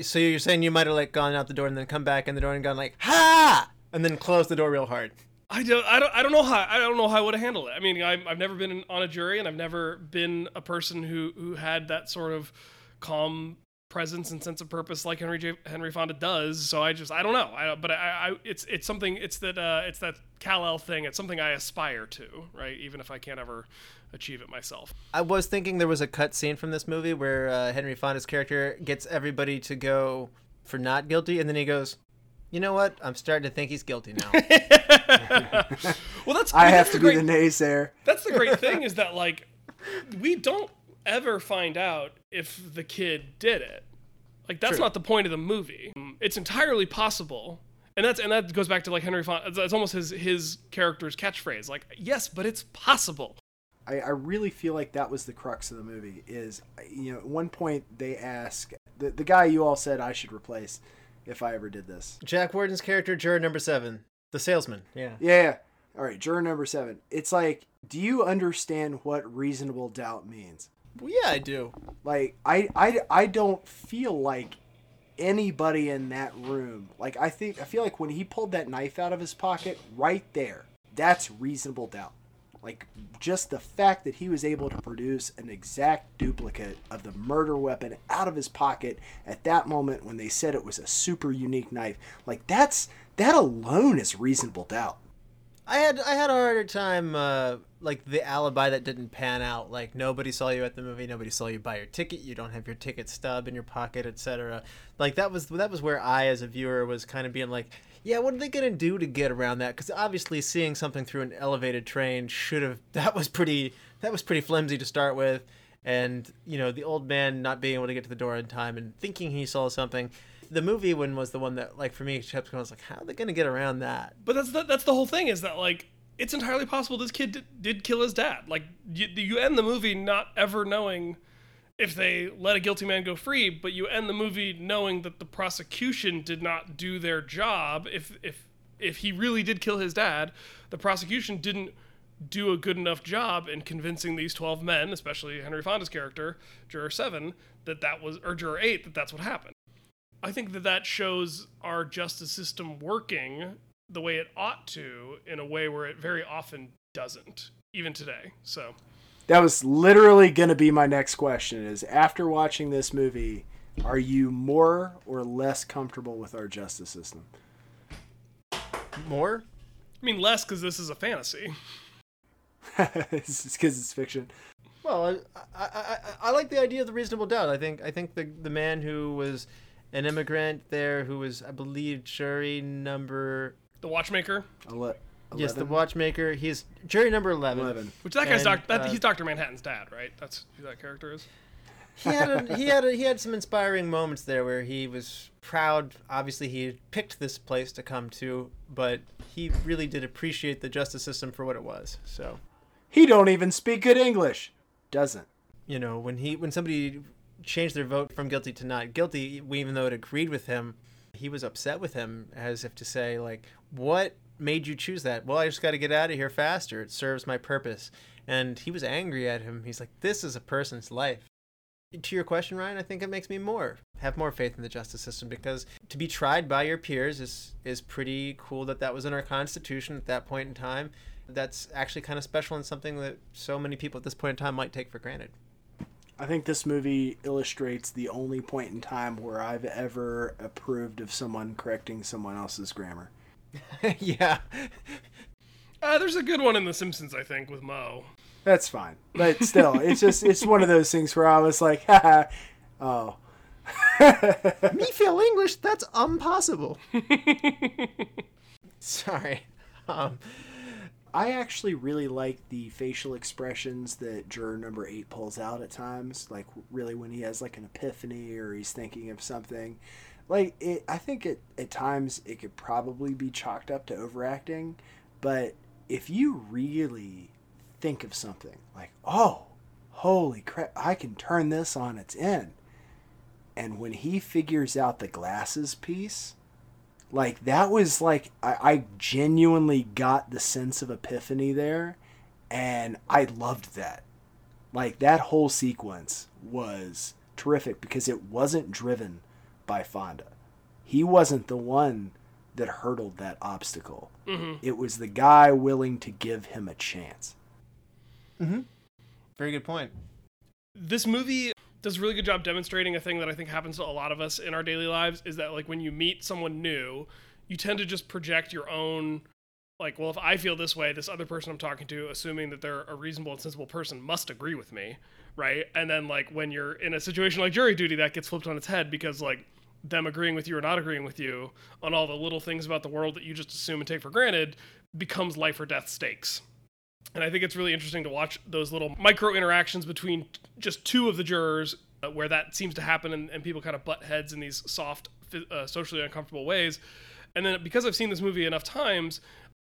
B: So you're saying you might have like gone out the door and then come back in the door and gone like ha, and then closed the door real hard.
D: I don't, I don't, I don't know how, I don't know how I would have handled it. I mean, I'm, I've never been on a jury, and I've never been a person who, who had that sort of calm presence and sense of purpose like Henry J, Henry Fonda does. So I just, I don't know. I, but I, I, it's, it's something, it's that, uh, it's that Kal El thing. It's something I aspire to, right? Even if I can't ever achieve it myself.
B: I was thinking there was a cut scene from this movie where uh, Henry Fonda's character gets everybody to go for not guilty, and then he goes, "You know what? I'm starting to think he's guilty now."
D: well, that's
C: I
D: mean,
C: have
D: that's
C: to
D: the
C: be the naysayer.
D: That's the great thing is that like we don't ever find out if the kid did it. Like that's not the point of the movie. It's entirely possible. And that's and that goes back to like Henry Fonda. It's, it's almost his his character's catchphrase. Like, yes, but it's possible.
C: I, I really feel like that was the crux of the movie. Is you know, at one point they ask the the guy you all said I should replace if I ever did this.
B: Jack Warden's character, juror number seven, the salesman. Yeah.
C: Yeah. All right, juror number seven. It's like, do you understand what reasonable doubt means?
B: Well, yeah, I do.
C: Like, I, I, I don't feel like anybody in that room. Like, I think I feel like when he pulled that knife out of his pocket, right there, that's reasonable doubt. Like, just the fact that he was able to produce an exact duplicate of the murder weapon out of his pocket at that moment when they said it was a super unique knife. Like, that's that alone is reasonable doubt.
B: I had I had a harder time uh, like the alibi that didn't pan out. Like nobody saw you at the movie, nobody saw you buy your ticket. You don't have your ticket stub in your pocket, etc. Like that was that was where I, as a viewer, was kind of being like, yeah, what are they gonna do to get around that? Because obviously, seeing something through an elevated train should have that was pretty that was pretty flimsy to start with, and you know the old man not being able to get to the door in time and thinking he saw something. The movie one was the one that, like, for me, kept going. I was like, how are they going to get around that?
D: But that's the, that's the whole thing is that like it's entirely possible this kid did, did kill his dad. Like you, you end the movie not ever knowing if they let a guilty man go free, but you end the movie knowing that the prosecution did not do their job. If if if he really did kill his dad, the prosecution didn't do a good enough job in convincing these 12 men, especially Henry Fonda's character, juror 7, that that was or juror 8 that that's what happened. I think that that shows our justice system working the way it ought to in a way where it very often doesn't, even today. So,
C: That was literally going to be my next question is after watching this movie, are you more or less comfortable with our justice system?
B: More?
D: I mean, less because this is a fantasy.
C: it's because it's fiction.
B: Well, I, I, I, I like the idea of the reasonable doubt. I think I think the the man who was an immigrant there, who was I believe jury number
D: The Watchmaker,
C: Ele-
B: yes, the watchmaker. He's jury number eleven.
C: 11.
D: which that guy's
B: And,
D: doc, that,
B: uh,
D: he's Doctor Manhattan's dad, right? That's who that character is.
B: He had a, he had a, he had some inspiring moments there where he was proud. Obviously, he picked this place to come to, but he really did appreciate the justice system for what it was. So.
C: He don't even speak good English. Doesn't.
B: you know when he when somebody changed their vote from guilty to not guilty even though it agreed with him he was upset with him as if to say like what made you choose that? Well i just got to get out of here faster. It serves my purpose. And he was angry at him. He's like this is a person's life. To your question ryan i think it makes me more have more faith in the justice system because to be tried by your peers is is pretty cool that that was in our constitution at that point in time. That's actually kind of special and something that so many people at this point in time might take for granted.
C: I think this movie illustrates the only point in time where I've ever approved of someone correcting someone else's grammar.
B: yeah.
D: Uh, there's a good one in The Simpsons, I think, with Moe.
C: That's fine. But still, it's just it's one of those things where I was like, Haha, oh.
B: Me feel English? That's impossible. Sorry. Um,
C: I actually really like the facial expressions that juror number eight pulls out at times. Like really when he has like an epiphany or he's thinking of something. Like it, I think it at times it could probably be chalked up to overacting, but if you really think of something like, oh, holy crap, I can turn this on its end, and when he figures out the glasses piece, like that was like I, I genuinely got the sense of epiphany there and i loved that. Like that whole sequence was terrific because it wasn't driven by fonda. He wasn't the one that hurdled that obstacle. Mm-hmm. It was the guy willing to give him a chance. Mm-hmm.
B: Very good point.
D: this movie does a really good job demonstrating a thing that I think happens to a lot of us in our daily lives is that like when you meet someone new, you tend to just project your own like, well, if I feel this way, this other person I'm talking to, assuming that they're a reasonable and sensible person, must agree with me, right? And then like when you're in a situation like jury duty, that gets flipped on its head because like them agreeing with you or not agreeing with you on all the little things about the world that you just assume and take for granted becomes life or death stakes. And I think it's really interesting to watch those little micro interactions between just two of the jurors uh, where that seems to happen and, and people kind of butt heads in these soft, uh, socially uncomfortable ways. And then because I've seen this movie enough times,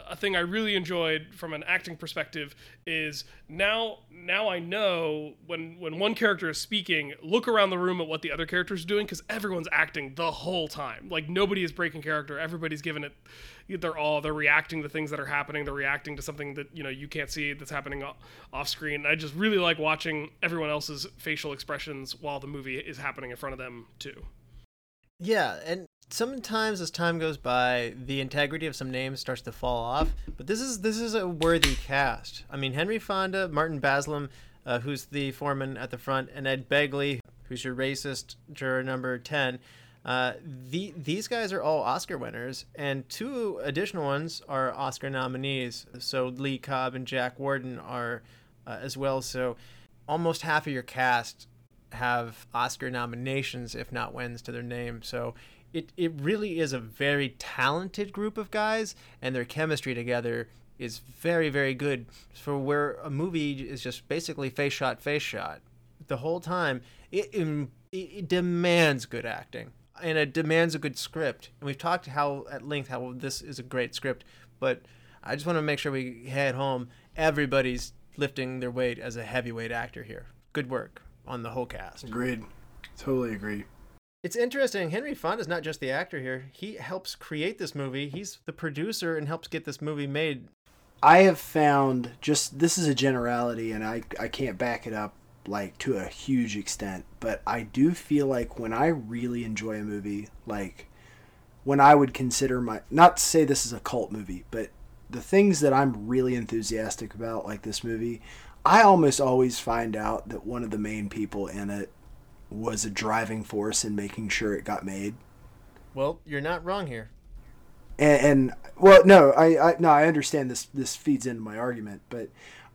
D: a thing I really enjoyed from an acting perspective is now now I know when when one character is speaking, look around the room at what the other character is doing because everyone's acting the whole time. Like nobody is breaking character. Everybody's giving it. They're all they're reacting to things that are happening. They're reacting to something that you know you can't see that's happening off screen. I just really like watching everyone else's facial expressions while the movie is happening in front of them too.
B: Yeah, and sometimes as time goes by, the integrity of some names starts to fall off. But this is this is a worthy cast. I mean, Henry Fonda, Martin Balsam, uh, who's the foreman at the front, and Ed Begley, who's your racist juror number ten. Uh, the these guys are all Oscar winners, and two additional ones are Oscar nominees. So Lee Cobb and Jack Warden are uh, as well. So almost half of your cast have Oscar nominations, if not wins, to their name. So it, it really is a very talented group of guys, and their chemistry together is very, very good for where a movie is just basically face shot, face shot. The whole time, it, it, it demands good acting and it demands a good script. And we've talked how at length how this is a great script, but I just want to make sure we head home. Everybody's lifting their weight as a heavyweight actor here. Good work on the whole cast.
C: Agreed. Totally agree.
B: It's interesting. Henry Fonda is not just the actor here. He helps create this movie. He's the producer and helps get this movie made.
C: I have found just this is a generality and I I can't back it up like to a huge extent, but I do feel like when I really enjoy a movie, like when I would consider my not to say this is a cult movie, but the things that I'm really enthusiastic about like this movie, I almost always find out that one of the main people in it was a driving force in making sure it got made.
B: Well, you're not wrong here.
C: And, and well, no, I, I no, I understand this. This feeds into my argument, but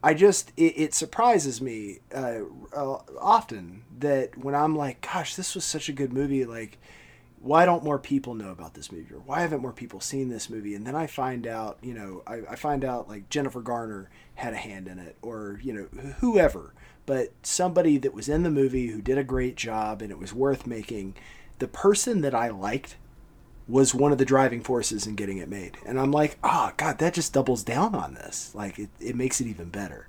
C: I just it, it surprises me uh, uh, often that when I'm like, gosh, this was such a good movie, like. Why don't more people know about this movie, or why haven't more people seen this movie? And then I find out, you know, I, I find out like Jennifer Garner had a hand in it, or you know, whoever but somebody that was in the movie who did a great job and it was worth making. The person that I liked was one of the driving forces in getting it made. And I'm like, oh, God, that just doubles down on this. Like, it, it makes it even better.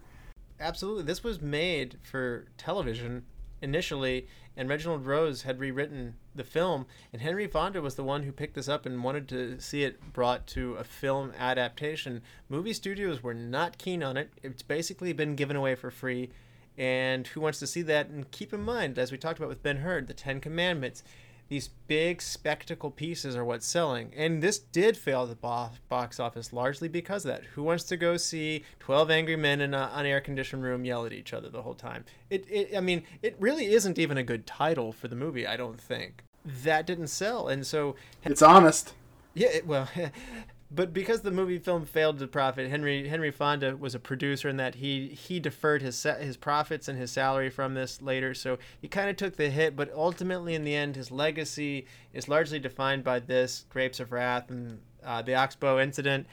B: Absolutely. This was made for television initially, and Reginald Rose had rewritten the film, and Henry Fonda was the one who picked this up and wanted to see it brought to a film adaptation. Movie studios were not keen on it. It's basically been given away for free and who wants to see that? And keep in mind, as we talked about with Ben Hur, the Ten Commandments, these big spectacle pieces are what's selling. And this did fail at the box office largely because of that. Who wants to go see 12 angry men in an air conditioned room yell at each other the whole time? It, it, I mean, it really isn't even a good title for the movie, I don't think. That didn't sell. And so.
C: It's honest.
B: Yeah, it, well, but because the movie film failed to profit, Henry Henry Fonda was a producer in that he he deferred his his profits and his salary from this later, so he kind of took the hit. But ultimately, in the end, his legacy is largely defined by this Grapes of Wrath and uh, the Oxbow incident.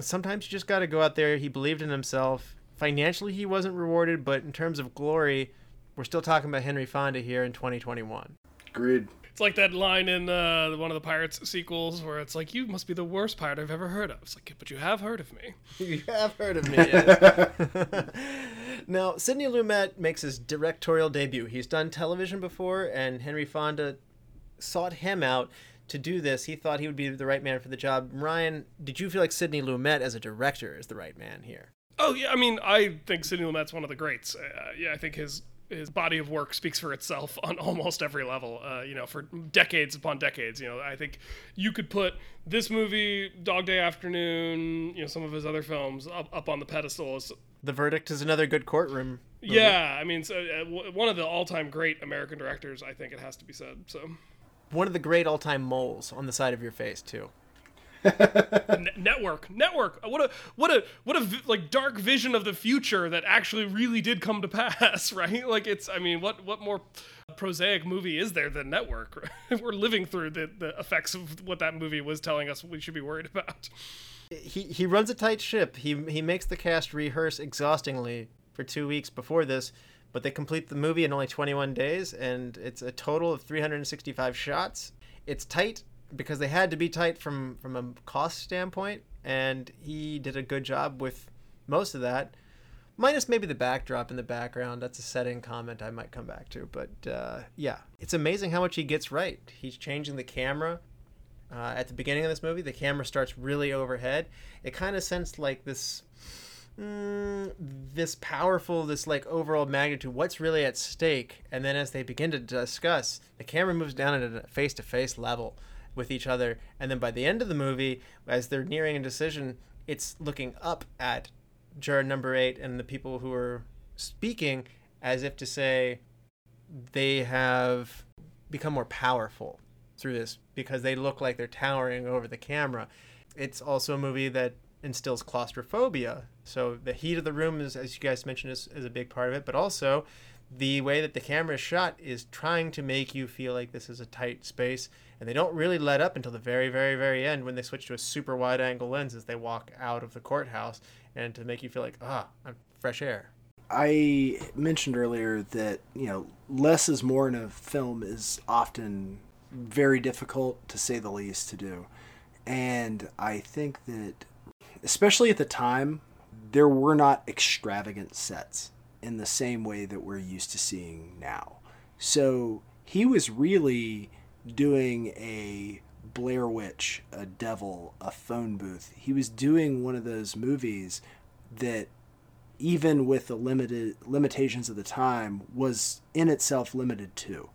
B: Sometimes you just got to go out there. He believed in himself. Financially, he wasn't rewarded, but in terms of glory, we're still talking about Henry Fonda here in 2021.
C: Agreed.
D: It's like that line in uh, one of the Pirates sequels where it's like, "You must be the worst pirate I've ever heard of." It's like, but you have heard of me.
B: you have heard of me. Yes. now, Sidney Lumet makes his directorial debut. He's done television before, and Henry Fonda sought him out to do this. He thought he would be the right man for the job. Ryan, did you feel like Sidney Lumet as a director is the right man here?
D: Oh yeah, I mean, I think Sidney Lumet's one of the greats. Uh, yeah, I think his his body of work speaks for itself on almost every level. Uh, you know, for decades upon decades. You know, I think you could put this movie, Dog Day Afternoon, you know, some of his other films up, up on the pedestal. As,
B: the Verdict is another good courtroom.
D: Movie. Yeah, I mean, so, uh, one of the all-time great American directors. I think it has to be said. So,
B: one of the great all-time moles on the side of your face too.
D: Network, network. Uh, what a what a what a like dark vision of the future that actually really did come to pass, right? Like it's. I mean, what what more prosaic movie is there than Network? Right? We're living through the the effects of what that movie was telling us we should be worried about.
B: he he runs a tight ship. He he makes the cast rehearse exhaustingly for two weeks before this, but they complete the movie in only 21 days, and it's a total of 365 shots. It's tight because they had to be tight from from a cost standpoint, and he did a good job with most of that. Minus maybe the backdrop in the background. That's a setting comment I might come back to. But uh, yeah, it's amazing how much he gets right. He's changing the camera uh, at the beginning of this movie, the camera starts really overhead. It kind of sensed like this, mm, this powerful, this like overall magnitude. What's really at stake? And then as they begin to discuss, the camera moves down at a face-to-face level with each other. And then by the end of the movie, as they're nearing a decision, it's looking up at juror number eight and the people who are speaking, as if to say they have become more powerful through this because they look like they're towering over the camera. It's also a movie that instills claustrophobia. So the heat of the room is, as you guys mentioned, is, is a big part of it, but also the way that the camera is shot is trying to make you feel like this is a tight space. And they don't really let up until the very, very, very end when they switch to a super wide angle lens as they walk out of the courthouse and to make you feel like, ah, I'm fresh air.
C: I mentioned earlier that you know less is more in a film is often very difficult to say the least to do, and I think that especially at the time there were not extravagant sets in the same way that we're used to seeing now. So he was really doing a Blair Witch, a devil, a phone booth. He was doing one of those movies that even with the limited limitations of the time was in itself limited to.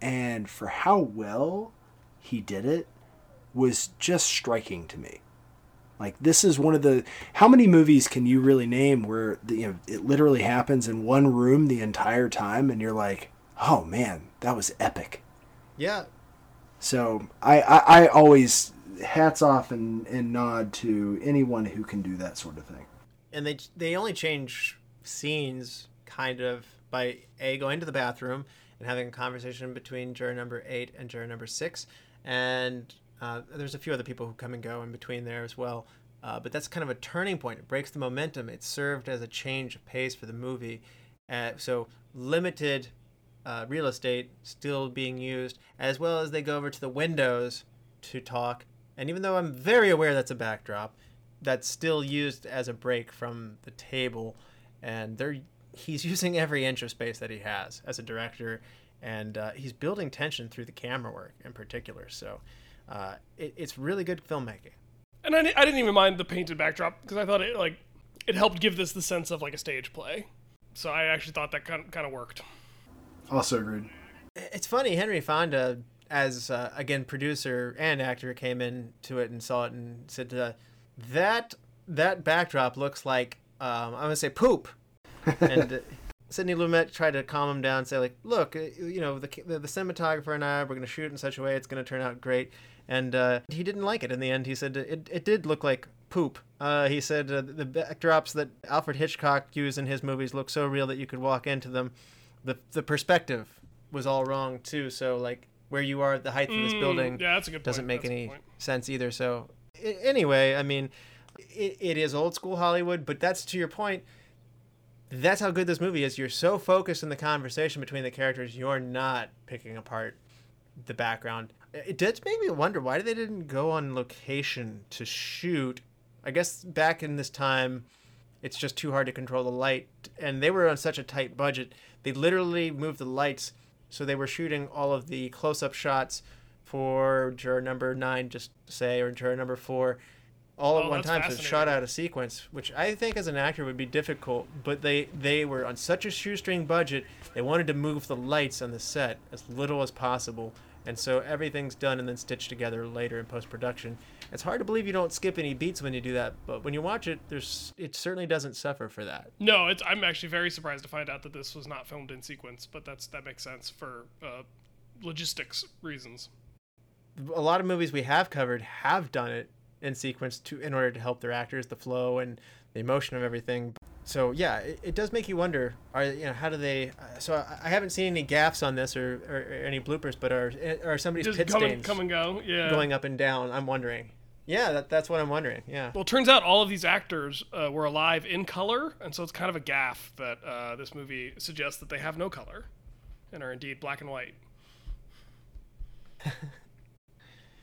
C: and for how well he did it was just striking to me like this is one of the how many movies can you really name where the, you know it literally happens in one room the entire time and you're like oh man that was epic
B: Yeah,
C: so i i, I always hats off and, and nod to anyone who can do that sort of thing
B: and they they only change scenes kind of by a going to the bathroom and having a conversation between juror number eight and juror number six, and uh, there's a few other people who come and go in between there as well. Uh, but that's kind of a turning point. It breaks the momentum. It served as a change of pace for the movie. Uh, so limited uh, real estate still being used, as well as they go over to the windows to talk. And even though I'm very aware that's a backdrop, that's still used as a break from the table, and they're he's using every inch of space that he has as a director, and uh, he's building tension through the camera work in particular. So uh, it, it's really good filmmaking.
D: And I, I didn't even mind the painted backdrop because I thought it like it helped give this the sense of like a stage play. So I actually thought that kind kind of worked.
C: Also agreed
B: It's funny, Henry Fonda, as uh, again producer and actor, came in to it and saw it and said uh, that that backdrop looks like um, I'm gonna say poop, and. Uh, Sidney Lumet tried to calm him down, and say like, "Look, uh, you know, the, the the cinematographer and I, we're going to shoot in such a way it's going to turn out great." And uh, he didn't like it. In the end, he said it, it did look like poop. Uh, he said uh, the backdrops that Alfred Hitchcock used in his movies look so real that you could walk into them. The the perspective was all wrong too. So like where you are, at the height of this
D: Mm,
B: building
D: yeah, that's a good
B: doesn't
D: point.
B: make
D: That's
B: any sense either. So I- anyway, I mean, it, it is old school Hollywood, but that's to your point. That's how good this movie is. You're so focused in the conversation between the characters, you're not picking apart the background. It did make me wonder why they didn't go on location to shoot. I guess back in this time, it's just too hard to control the light, and they were on such a tight budget. They literally moved the lights, so they were shooting all of the close-up shots for juror number nine, just say, or juror number four, all at
D: Oh,
B: one time. So it's shot out of sequence, which I think as an actor would be difficult. But they they were on such a shoestring budget, they wanted to move the lights on the set as little as possible, and so everything's done and then stitched together later in post production. It's hard to believe you don't skip any beats when you do that, but when you watch it, there's it certainly doesn't suffer for that.
D: No, it's, I'm actually very surprised to find out that this was not filmed in sequence, but that's that makes sense for uh, logistics reasons.
B: a lot of movies we have covered have done it in sequence to in order to help their actors, the flow and the emotion of everything. So yeah, it, it does make you wonder. Are you know how do they? Uh, so I, I haven't seen any gaffes on this or, or, or any bloopers, but are are somebody's
D: Just
B: pit
D: come and,
B: stains
D: come and go. Yeah.
B: going up and down? I'm wondering. Yeah, that, that's what I'm wondering. Yeah.
D: Well, it turns out all of these actors uh, were alive in color, and so it's kind of a gaffe that uh, this movie suggests that they have no color and are indeed black and white.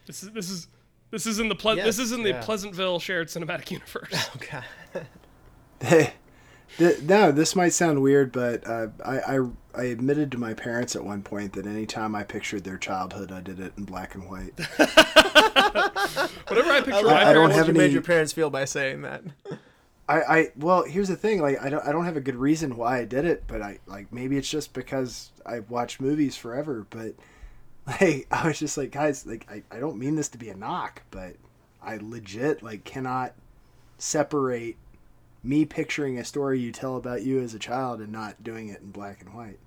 D: this is this is this is in the ple- this is in the
B: yeah.
D: Pleasantville shared cinematic universe.
B: Okay.
C: Th- no, this might sound weird, but uh, I, I I admitted to my parents at one point that anytime I pictured their childhood, I did it in black and white.
D: Whatever I picture
B: I,
D: my
C: I don't have
B: you made
C: any-
B: your parents feel by saying that.
C: I, I well, here's the thing. Like, I don't I don't have a good reason why I did it, but I like maybe it's just because I've watched movies forever. But like, I was just like, guys, like, I, I don't mean this to be a knock, but I legit like cannot separate me picturing a story you tell about you as a child and not doing it in black and white.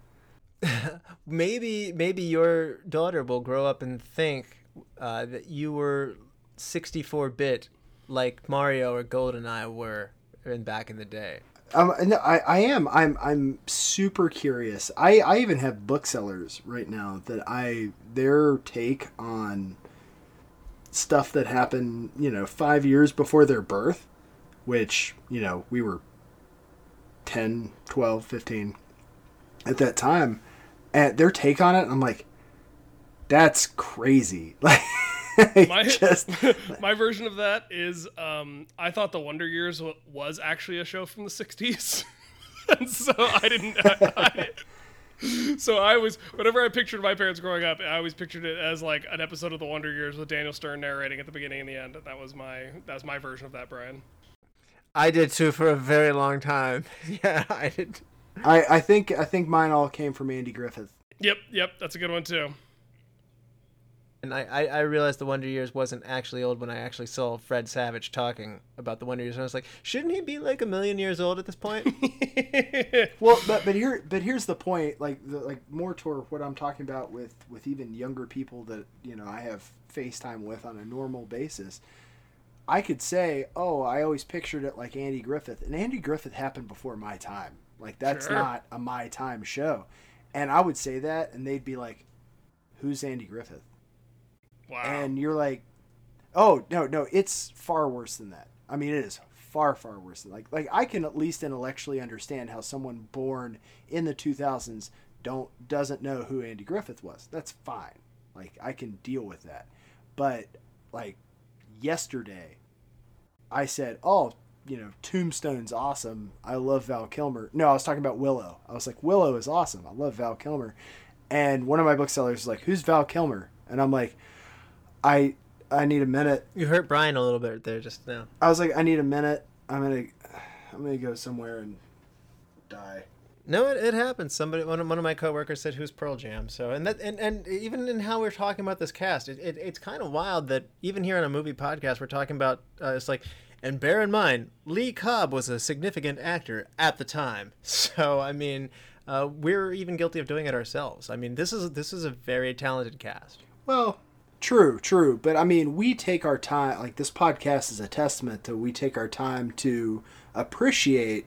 B: maybe maybe your daughter will grow up and think uh, that you were 64 bit like Mario or GoldenEye were in back in the day.
C: Um, no, I, I am. I'm, I'm super curious. I, I even have booksellers right now that I their take on stuff that happened, you know, five years before their birth, which you know we were 10, 12, 15 at that time, and their take on it. I'm like, that's crazy. Like,
D: my
C: just
D: my version of that is um, I thought the Wonder Years was actually a show from the '60s, and so I didn't. I, I- so I was whenever I pictured my parents growing up, I always pictured it as like an episode of the Wonder Years with Daniel Stern narrating at the beginning and the end. That was my that was my version of that, Brian.
B: I did too for a very long time. Yeah, I did.
C: I, I think I think mine all came from Andy Griffith.
D: Yep, yep, that's a good one too.
B: And I, I, I realized the Wonder Years wasn't actually old when I actually saw Fred Savage talking about the Wonder Years. And I was like, shouldn't he be like a million years old at this point?
C: Well, but but here but here's the point. Like the, like more toward what I'm talking about with with even younger people that you know I have FaceTime with on a normal basis. I could say, oh, I always pictured it like Andy Griffith, and Andy Griffith happened before my time. Like that's
D: Sure.
C: not a my time show, and I would say that, and they'd be like, "Who's Andy Griffith?"
D: Wow.
C: and you're like, oh no, no, it's far worse than that. I mean, it is far, far worse than like like I can at least intellectually understand how someone born in the 2000s don't doesn't know who Andy Griffith was. That's fine. Like I can deal with that. But like yesterday, I said, oh. You know, Tombstone's awesome. I love Val Kilmer. No, I was talking about Willow. I was like, Willow is awesome. I love Val Kilmer. And one of my booksellers was like, "Who's Val Kilmer?" And I'm like, I I need a minute.
B: you hurt Brian a little bit there just now.
C: I was like, I need a minute. I'm gonna I'm gonna go somewhere and die.
B: No, it, it happens. Somebody, one of, one of my coworkers said, "Who's Pearl Jam?" So, and that, and, and even in how we're talking about this cast, it, it, it's kind of wild that even here on a movie podcast, we're talking about. Uh, it's like, and bear in mind, Lee Cobb was a significant actor at the time. So, I mean, uh, we're even guilty of doing it ourselves. I mean, this is this is a very talented cast.
C: Well, true, true. But I mean, we take our time. Like this podcast is a testament to we take our time to appreciate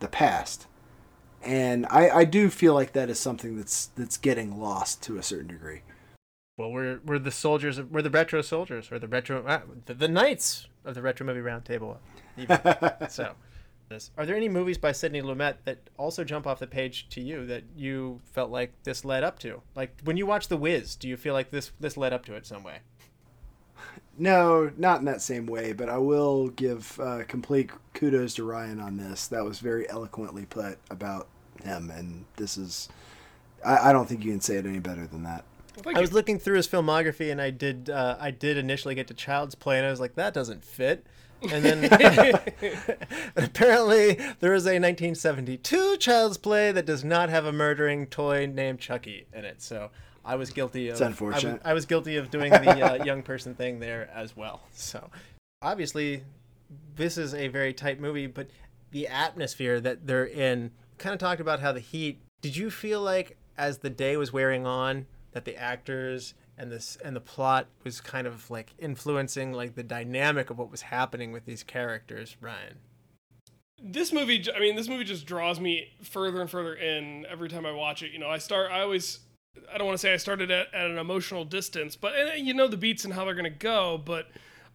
C: the past. And I, I do feel like that is something that's that's getting lost to a certain degree.
B: Well, we're we're the soldiers. Of, we're the retro soldiers, or the retro uh, the, the knights of the retro movie roundtable. so, this are there any movies by Sidney Lumet that also jump off the page to you that you felt like this led up to? Like when you watch The Wiz, do you feel like this this led up to it some way?
C: No, not in that same way, but I will give uh, complete kudos to Ryan on this. That was very eloquently put about him, and this is. I, I don't think you can say it any better than that.
D: Well, thank
B: I
D: you.
B: was looking through his filmography, and I did uh, I did initially get to Child's Play, and I was like, that doesn't fit. And then apparently there is a 1972 Child's Play that does not have a murdering toy named Chucky in it. So I was guilty of.
C: It's unfortunate.
B: I was, I was guilty of doing the uh, young person thing there as well. So obviously, this is a very tight movie, but the atmosphere that they're in kind of talked about how the heat. Did you feel like as the day was wearing on that the actors and this and the plot was kind of like influencing like the dynamic of what was happening with these characters. Ryan.
D: this movie i mean this movie just draws me further and further in every time i watch it you know i start i always i don't want to say i started at, at an emotional distance but you know the beats and how they're going to go but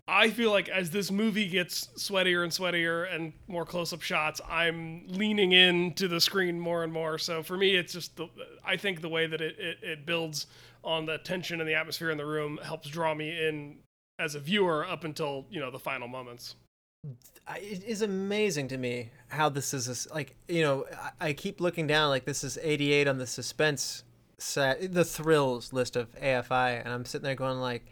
D: i feel like as this movie gets sweatier and sweatier and more close-up shots i'm leaning in to the screen more and more. So for me it's just the i think the way that it, it, it builds on the tension and the atmosphere in the room helps draw me in as a viewer up until you know the final moments.
B: It is amazing to me how this is this, like you know I keep looking down like this is 88 on the suspense set the thrills list of AFI and I'm sitting there going like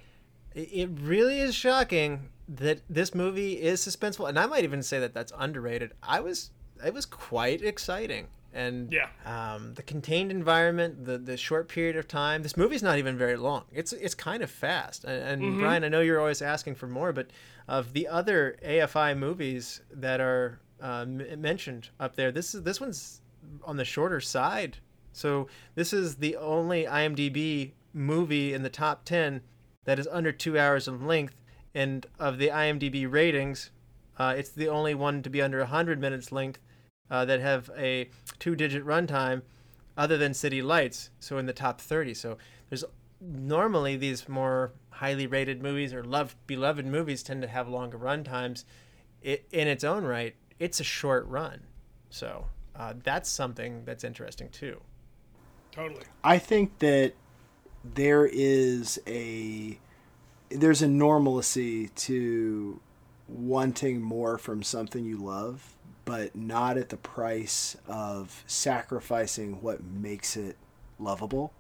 B: it really is shocking that this movie is suspenseful and I might even say that that's underrated. I was it was quite exciting and
D: Yeah.
B: um, the contained environment the the short period of time this movie's not even very long. It's it's kind of fast. And, and Brian I know you're always asking for more but of the other AFI movies that are uh, m- mentioned up there this is this one's on the shorter side so this is the only IMDb movie in the top 10 that is under 2 hours in length and of the IMDb ratings uh, it's the only one to be under 100 minutes length uh, that have a two digit runtime other than City Lights, so in the top 30. So there's normally these more highly rated movies or loved beloved movies tend to have longer runtimes. It, in its own right, it's a short run. So uh, that's something that's interesting too.
D: Totally
C: I think that there is a there's a normalcy to wanting more from something you love, but not at the price of sacrificing what makes it lovable.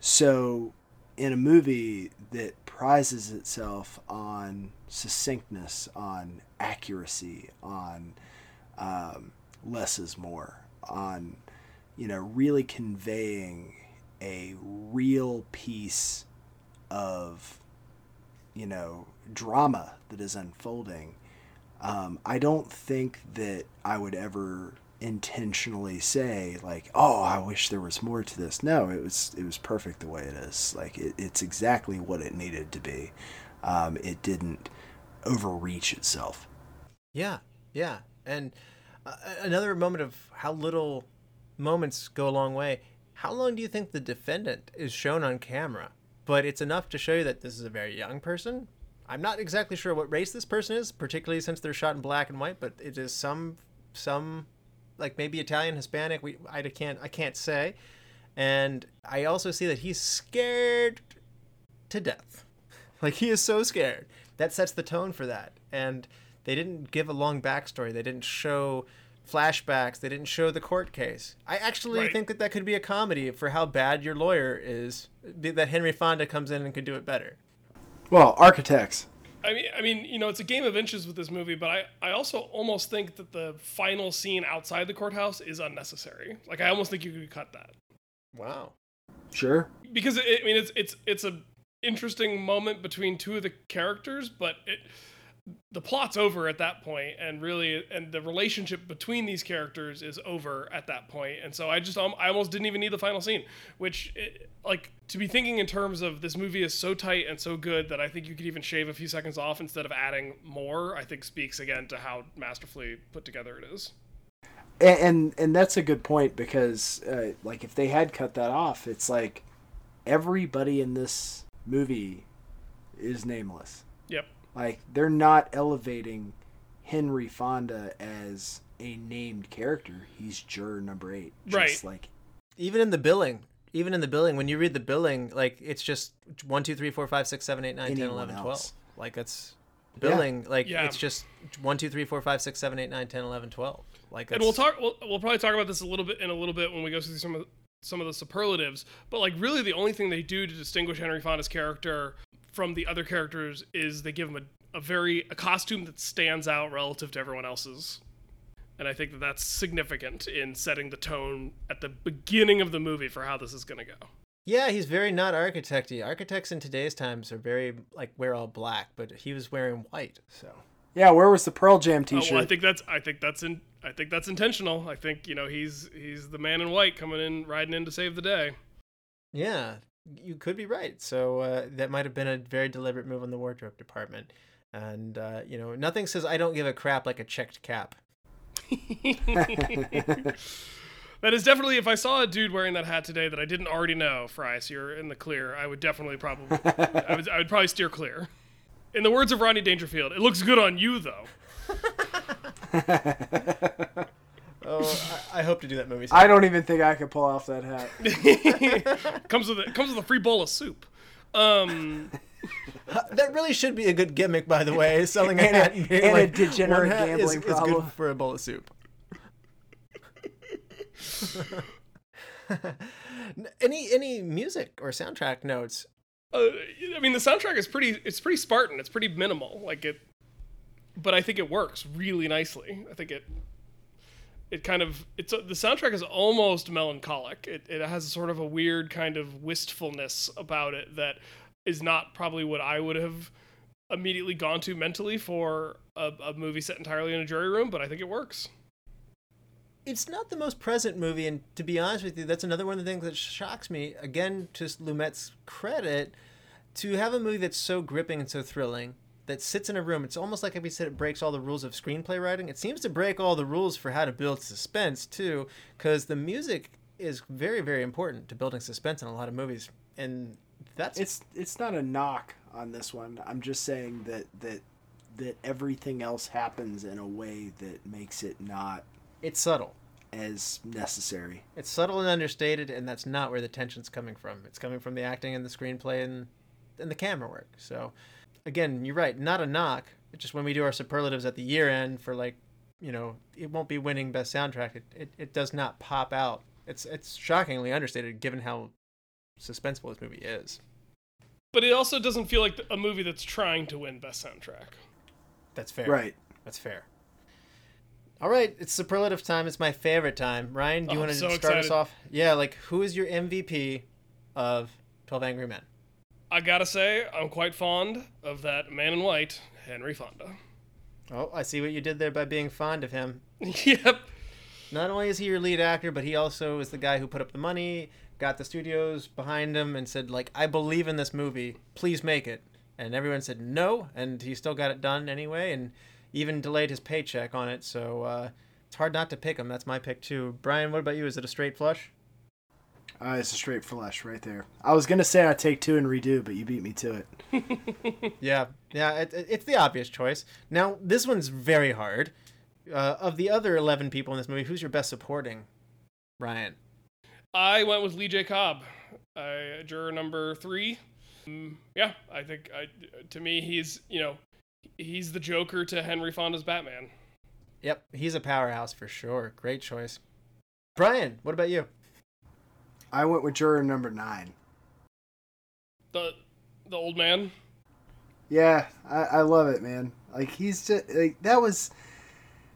C: So, in a movie that prizes itself on succinctness, on accuracy, on um, less is more, on you know really conveying a real piece of you know drama that is unfolding um, i don't think that i would ever intentionally say like oh i wish there was more to this. No it was it was perfect the way it is. Like it, it's exactly what it needed to be. Um, it didn't overreach itself.
B: Yeah, yeah. And uh, another moment of how little moments go a long way. How long do you think the defendant is shown on camera? But it's enough to show you that this is a very young person. I'm not exactly sure what race this person is, particularly since they're shot in black and white, but it is some some like maybe Italian, Hispanic, we I can't I can't say. And I also see that he's scared to death. Like he is so scared. That sets the tone for that. And they didn't give a long backstory. They didn't show flashbacks. They didn't show the court case. I actually
D: Right.
B: think that that could be a comedy for how bad your lawyer is. That Henry Fonda comes in and could do it better.
C: well architects
D: I mean, I mean, you know, it's a game of inches with this movie, but I, I also almost think that the final scene outside the courthouse is unnecessary. Like, I almost think you could cut that
B: Wow.
C: sure
D: because it, I mean, it's it's it's a interesting moment between two of the characters, but it the plot's over at that point, and really, and the relationship between these characters is over at that point, and so I just um, I almost didn't even need the final scene, which it, like to be thinking in terms of this movie is so tight and so good that I think you could even shave a few seconds off instead of adding more. I think speaks again to how masterfully put together it is.
C: and and, and that's a good point because uh, like if they had cut that off it's like everybody in this movie is nameless. Like they're not elevating henry fonda as a named character he's juror number eight just
D: Right.
C: like
B: Even in the billing, even in the billing, when you read the billing, like it's just one, two, three, four, five, six, seven, eight, nine, ten,
C: Anyone
B: eleven, twelve.
C: else.
B: Like it's billing. Like
D: Yeah.
B: it's just one, two, three, four, five, six, seven, eight, nine, ten, eleven, twelve. Like
D: and we'll
B: that's-
D: talk. We'll, we'll probably talk about this a little bit in a little bit when we go through some of some of the superlatives. But like, really, the only thing they do to distinguish Henry Fonda's character from the other characters is they give him a, a very a costume that stands out relative to everyone else's. And I think that that's significant in setting the tone at the beginning of the movie for how this is going to go.
B: Yeah, he's very not architecty. Architects in today's times are very like wear all black, but he was wearing white. So
C: yeah where was the pearl jam
D: Oh,
C: t-shirt
D: well, I think that's I think that's in I think that's intentional. I think you know he's he's the man in white coming in riding in to save the day.
B: yeah, you could be right. So uh, that might have been a very deliberate move on the wardrobe department. And uh, you know, nothing says I don't give a crap like a checked cap.
D: That is definitely if I saw a dude wearing that hat today that I didn't already know, Fry, so you're in the clear, I would definitely probably I would, I would probably steer clear. In the words of Rodney Dangerfield, it looks good on you though.
B: Oh, I, I hope to do that movie.
C: I don't even think I could pull off that hat.
D: comes with a, comes with a free bowl of soup. Um,
B: that really should be a good gimmick, by the way. Selling a hat and, being
C: and a degenerate
B: "One hat is-
C: gambling
B: is, good
C: problem."
B: for a bowl of soup. any any music or soundtrack notes?
D: uh, I mean, the soundtrack is pretty. It's pretty Spartan. It's pretty minimal. Like it, but I think it works really nicely. I think it. It kind of it's the soundtrack is almost melancholic. It it has sort of a weird kind of wistfulness about it that is not probably what I would have immediately gone to mentally for a, a movie set entirely in a jury room. But I think it works.
B: It's not the most present movie, and to be honest with you, that's another one of the things that shocks me. Again, to Lumet's credit, to have a movie that's so gripping and so thrilling that sits in a room. It's almost like if he said it breaks all the rules of screenplay writing. It seems to break all the rules for how to build suspense too, because the music is very, very important to building suspense in a lot of movies, and that's
C: It's it's not a knock on this one. I'm just saying that that that everything else happens in a way that makes it not
B: it's subtle.
C: as necessary.
B: It's subtle and understated, and that's not where the tension's coming from. It's coming from the acting and the screenplay and and the camera work. So, again, you're right. Not a knock. It's just when we do our superlatives at the year end for like, you know, it won't be winning best soundtrack. It, it, it does not pop out. It's it's shockingly understated given how suspenseful this movie is.
D: But it also doesn't feel like a movie that's trying to win best soundtrack.
B: That's fair.
C: Right.
B: That's fair. All right, it's superlative time. It's my favorite time. Ryan, do you
D: Oh,
B: want to
D: so
B: start us off? Yeah, like who is your MVP of Twelve Angry Men?
D: I gotta say, I'm quite fond of that man in white, Henry Fonda.
B: Oh, I see what you did there by being fond of him.
D: yep.
B: Not only is he your lead actor, but he also is the guy who put up the money, got the studios behind him, and said, like, I believe in this movie. Please make it. And everyone said no, and he still got it done anyway, and even delayed his paycheck on it. So uh, it's hard not to pick him. That's my pick too. Brian, what about you? Is it a straight flush?
C: Uh, it's a straight flush right there. I was gonna say I'd take two and redo, but you beat me to it.
B: Yeah, yeah, it, it- it's the obvious choice. Now, this one's very hard. Uh, of the other 11 people in this movie, who's your best supporting? Ryan.
D: I went with Lee J. Cobb, uh, juror number three. Um, yeah, I think I, to me he's you know he's the Joker to Henry Fonda's Batman.
B: Yep, he's a powerhouse for sure. Great choice. Brian, what about you?
C: I went with juror number nine.
D: The the old man.
C: Yeah, I, I love it, man. Like he's just like that was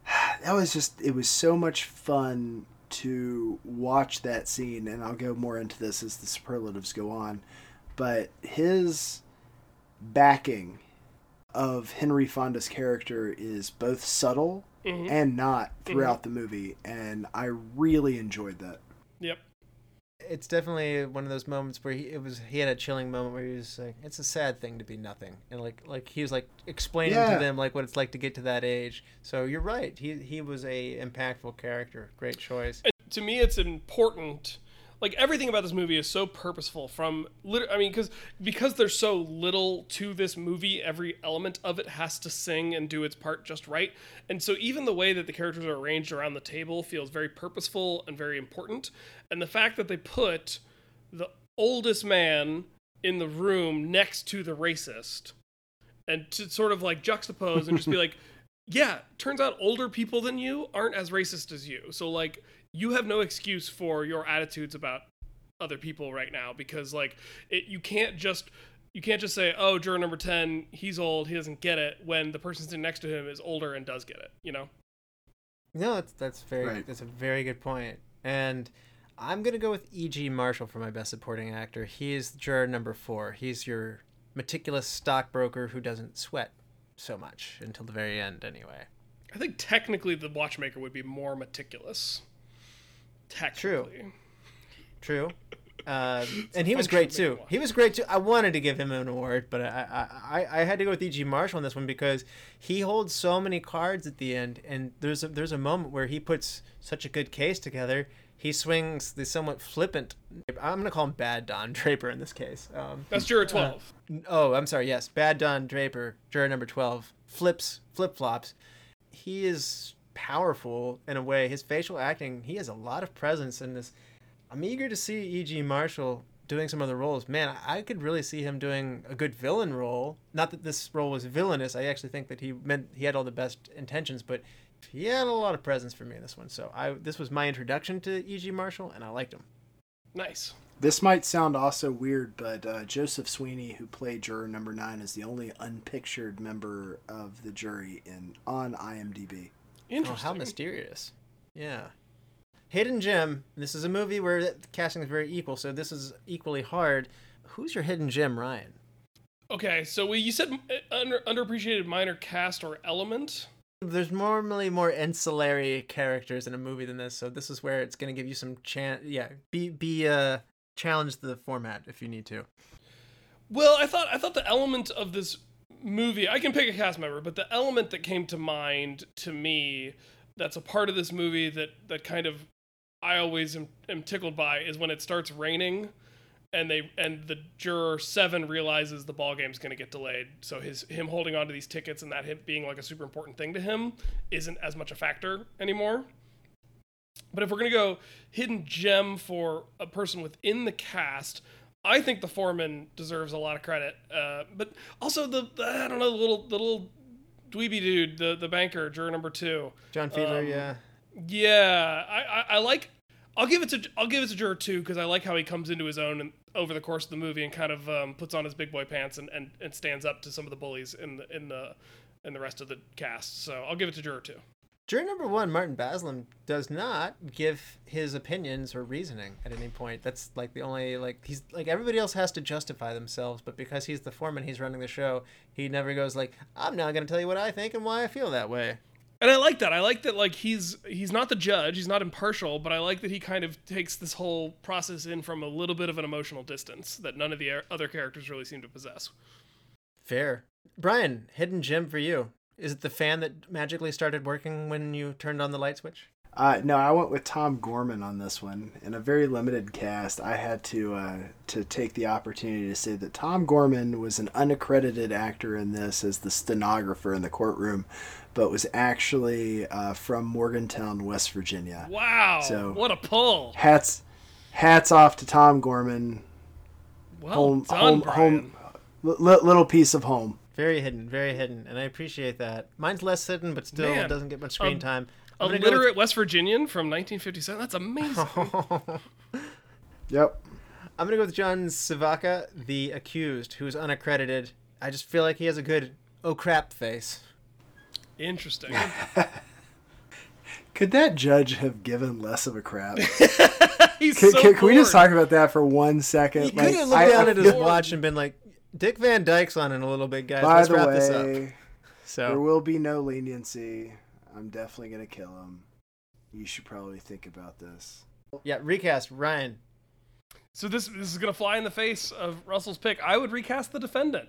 C: that was just it was so much fun to watch that scene and I'll go more into this as the superlatives go on. But his backing of Henry Fonda's character is both subtle
D: Mhm.
C: and not throughout the movie and I really enjoyed that.
D: Yep.
B: It's definitely one of those moments where he it was he had a chilling moment where he was like, "It's a sad thing to be nothing," and like like he was like explaining
C: Yeah.
B: to them like what it's like to get to that age. So you're right. He he was a impactful character. Great choice.
D: And to me, it's important. Like everything about this movie is so purposeful. From lit- I mean, because because there's so little to this movie, every element of it has to sing and do its part just right. And so even the way that the characters are arranged around the table feels very purposeful and very important. And the fact that they put the oldest man in the room next to the racist, and to sort of like juxtapose and just be like, yeah, turns out older people than you aren't as racist as you. So like you have no excuse for your attitudes about other people right now because like it you can't just you can't just say, "Oh, juror number 10, he's old, he doesn't get it," when the person sitting next to him is older and does get it, you know?
B: No, that's that's very
C: Right.
B: that's a very good point. And I'm gonna go with E.G. Marshall for my best supporting actor. He's juror number four. He's your meticulous stockbroker who doesn't sweat so much until the very end, anyway.
D: I think technically the watchmaker would be more meticulous. Technically.
B: True. Uh, and he was great too. He was great too. I wanted to give him an award, but I, I, I, had to go with E.G. Marshall on this one because he holds so many cards at the end, and there's a, there's a moment where he puts such a good case together. He swings the somewhat flippant. I'm gonna call him Bad Don Draper in this case. Um,
D: That's juror 12.
B: Oh, I'm sorry. Yes, Bad Don Draper, juror number twelve, flips, flip flops. He is powerful in a way. His facial acting, he has a lot of presence in this. I'm eager to see E.G. Marshall doing some other roles. Man, I I could really see him doing a good villain role. Not that this role was villainous. I actually think that he meant he had all the best intentions, but he had a lot of presence for me in this one. So I this was my introduction to E.G. Marshall, and I liked him.
D: Nice.
C: This might sound also weird, but uh, Joseph Sweeney, who played juror number nine, is the only unpictured member of the jury in on IMDb.
B: Oh, how mysterious. Yeah. Hidden Gem. This is a movie where the casting is very equal, so this is equally hard. Who's your hidden gem, Ryan?
D: Okay, so we, you said uh, under, underappreciated minor cast or element.
B: There's normally more ancillary characters in a movie than this, so this is where it's going to give you some chance. Yeah, be be uh challenge the format if you need to.
D: Well, I thought I thought the element of this movie, I can pick a cast member, but the element that came to mind to me that's a part of this movie that that kind of I always am, am tickled by is when it starts raining and they and the juror 7 realizes the ball game's going to get delayed. So his him holding on to these tickets and that him being like a super important thing to him isn't as much a factor anymore. But if we're gonna go hidden gem for a person within the cast, I think the foreman deserves a lot of credit. Uh, but also the, the I don't know the little the little dweeby dude, the the banker, juror number two.
B: John Fiedler,
D: Um,
B: yeah.
D: Yeah, I, I, I like. I'll give it to I'll give it to juror two because I like how he comes into his own and, over the course of the movie and kind of um, puts on his big boy pants and, and, and stands up to some of the bullies in the in the in the rest of the cast. So I'll give it to juror two.
B: Jury number one, Martin Balsam, does not give his opinions or reasoning at any point. That's like the only like he's like everybody else has to justify themselves, but because he's the foreman, he's running the show. He never goes like, "I'm now going to tell you what I think and why I feel that way."
D: And I like that. I like that like he's he's not the judge, he's not impartial, but I like that he kind of takes this whole process in from a little bit of an emotional distance that none of the er- other characters really seem to possess.
B: Fair, Brian. Hidden gem for you. Is it the fan that magically started working when you turned on the light switch?
C: Uh, no, I went with Tom Gorman on this one. In a very limited cast, I had to uh, to take the opportunity to say that Tom Gorman was an unaccredited actor in this as the stenographer in the courtroom, but was actually uh, from Morgantown, West Virginia.
D: Wow.
C: So-
D: what a pull.
C: Hats, hats off to Tom Gorman.
D: Well
C: home,
D: done,
C: home,
D: Brian.
C: home, li- little piece of home.
B: Very hidden, very hidden, and I appreciate that. Mine's less hidden, but still
D: Man,
B: doesn't get much screen
D: a-
B: time.
D: A
B: I'm gonna go with-
D: literate West Virginian from 1957. That's amazing.
C: Yep.
B: I'm gonna go with John Savoca, the accused, who's unaccredited. I just feel like he has a good oh crap face.
D: Interesting.
C: Could that judge have given less of a crap?
D: He's
C: Can,
D: so
C: can, can we just talk about that for one second?
B: He
C: Like,
B: could have looked
C: I-
B: down
C: I
B: at his
C: feel-
B: watch and been like, "Dick Van Dyke's on in a little bit, guys.
C: By
B: Let's
C: the
B: wrap this up."
C: way, there will be no leniency. I'm definitely gonna kill him. You should probably think about this.
B: yeah, recast Ryan.
D: So this this is gonna fly in the face of Russell's pick. I would recast the defendant.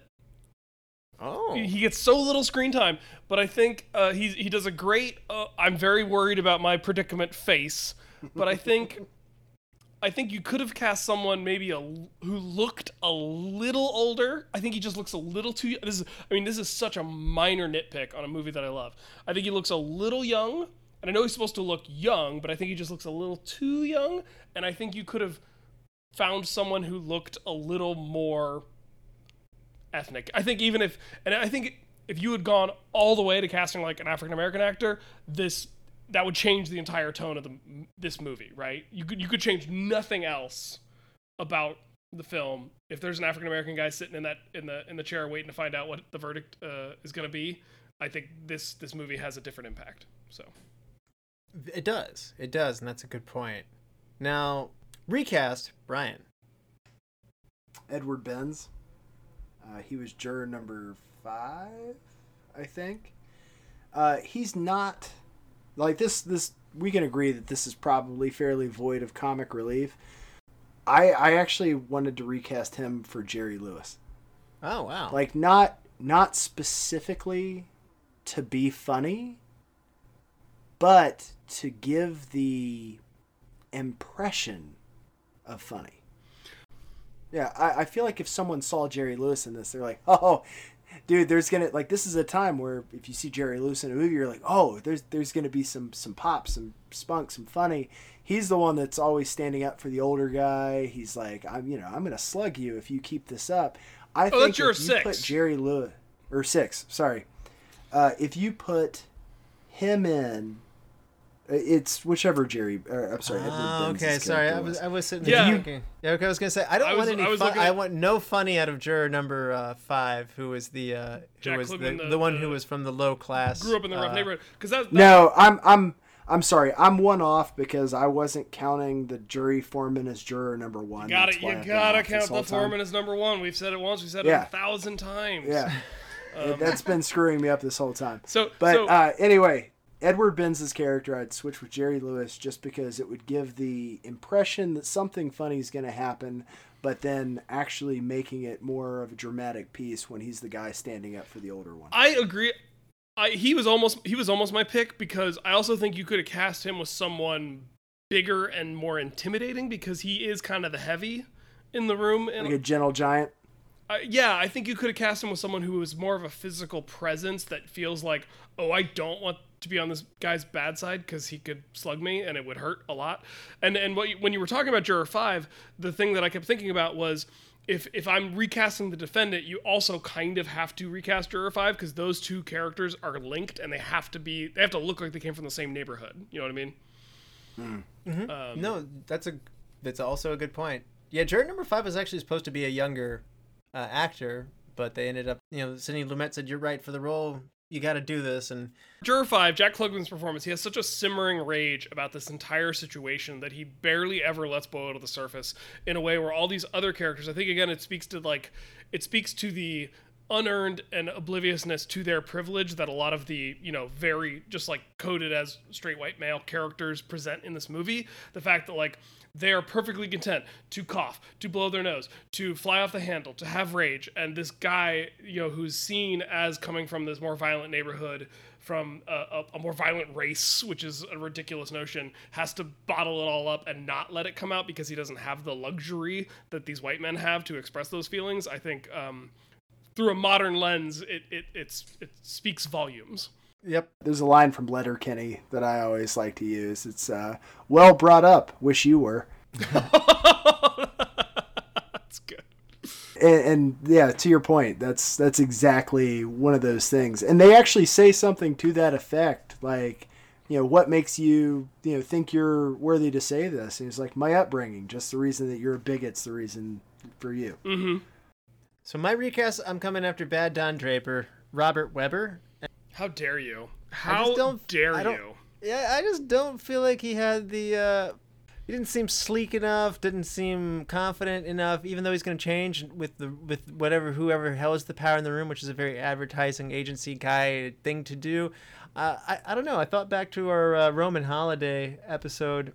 B: Oh,
D: He gets so little screen time, but I think uh, he he does a great. Uh, I'm very worried about my predicament face, but I think I think you could have cast someone maybe a who looked a little older. I think he just looks a little too. This is I mean this is such a minor nitpick on a movie that I love. I think he looks a little young, and I know he's supposed to look young, but I think he just looks a little too young. And I think you could have found someone who looked a little more ethnic. I think even if, and I think if you had gone all the way to casting like an African American actor, this that would change the entire tone of the this movie, right? You could you could change nothing else about the film if there's an African American guy sitting in that in the in the chair waiting to find out what the verdict uh, is going to be. I think this this movie has a different impact. So
B: it does. It does, and that's a good point. Now, recast Brian.
C: Edward Binns. Uh, he was juror number five, I think. Uh, he's not like this. This we can agree that this is probably fairly void of comic relief. I I actually wanted to recast him for Jerry Lewis.
B: Oh wow.
C: Like not not specifically to be funny, but to give the impression of funny. Yeah, I, I feel like if someone saw Jerry Lewis in this, they're like, oh, dude, there's gonna like this is a time where if you see Jerry Lewis in a movie, you're like, oh, there's there's gonna be some some pop, some spunk, some funny. He's the one that's always standing up for the older guy. He's like, I'm you know I'm gonna slug you if you keep this up. I
D: Oh,
C: think
D: that's your
C: if you put Jerry Lewis or six, sorry, uh, if you put him in, it's whichever Jerry. Or, I'm sorry. Edward
B: Oh, okay, sorry. I
C: character
B: was I was sitting
D: Yeah.
B: there thinking. Yeah, okay. I was gonna say I don't
D: I
B: want
D: was-
B: any.
D: I was
B: fun.
D: looking
B: I want no funny out of juror number uh, five, who was the uh, who
D: Jack
B: was the, the,
D: the-
B: one
D: the-
B: who was from the low class.
D: Grew up in the rough
B: uh,
D: neighborhood because that, that
C: No, I'm I'm I'm sorry. I'm one off because I wasn't counting the jury foreman as juror number one.
D: Got
C: That's
D: it. You
C: I've
D: gotta count the foreman as number one. We've said it once. We've said it a thousand times.
C: Yeah,
D: Um,
C: that's been screwing me up this whole time.
D: So,
C: But
D: so
C: uh, anyway, Edward Binns's character, I'd switch with Jerry Lewis just because it would give the impression that something funny is going to happen, but then actually making it more of a dramatic piece when he's the guy standing up for the older one.
D: I agree. I, he was almost he was almost my pick because I also think you could have cast him with someone bigger and more intimidating because he is kind of the heavy in the room. And
C: Like a gentle giant.
D: Uh, yeah, I think you could have cast him with someone who was more of a physical presence that feels like, oh, I don't want to be on this guy's bad side because he could slug me and it would hurt a lot. And and what you, when you were talking about Juror Five, the thing that I kept thinking about was. If, if I'm recasting the defendant, you also kind of have to recast Juror 5 because those two characters are linked and they have to be they have to look like they came from the same neighborhood. You know what I mean? Um,
B: No, that's a that's also a good point. Yeah, juror number five is actually supposed to be a younger uh, actor, but they ended up, you know, Sidney Lumet said, "You're right for the role. You got to do this." And
D: Juror 5, Jack Klugman's performance, he has such a simmering rage about this entire situation that he barely ever lets boil to the surface in a way where all these other characters, I think again it speaks to like it speaks to the unearned and obliviousness to their privilege that a lot of the, you know, very just like coded as straight white male characters present in this movie. The fact that like they are perfectly content to cough, to blow their nose, to fly off the handle, to have rage. And this guy, you know, who's seen as coming from this more violent neighborhood, from a, a, more violent race, which is a ridiculous notion, has to bottle it all up and not let it come out because he doesn't have the luxury that these white men have to express those feelings. I think um, through a modern lens, it, it, it speaks volumes.
B: Yep,
C: There's a line from Letterkenny that I always like to use. It's uh, well brought up. Wish you were.
D: That's good.
C: And, and yeah, to your point, that's that's exactly one of those things. And they actually say something to that effect, like, you know, what makes you, you know, think you're worthy to say this? And it's like my upbringing, just the reason that you're a bigot's the reason for you.
D: Mm-hmm.
B: So my recast, I'm coming after Bad Don Draper, Robert Webber.
D: How dare you? How
B: don't-
D: dare
B: don't-
D: you?
B: Yeah, I just don't feel like he had the. Uh, he didn't seem sleek enough. Didn't seem confident enough. Even though he's going to change with the with whatever whoever holds the power in the room, which is a very advertising agency guy thing to do. Uh, I I don't know. I thought back to our uh, Roman Holiday episode,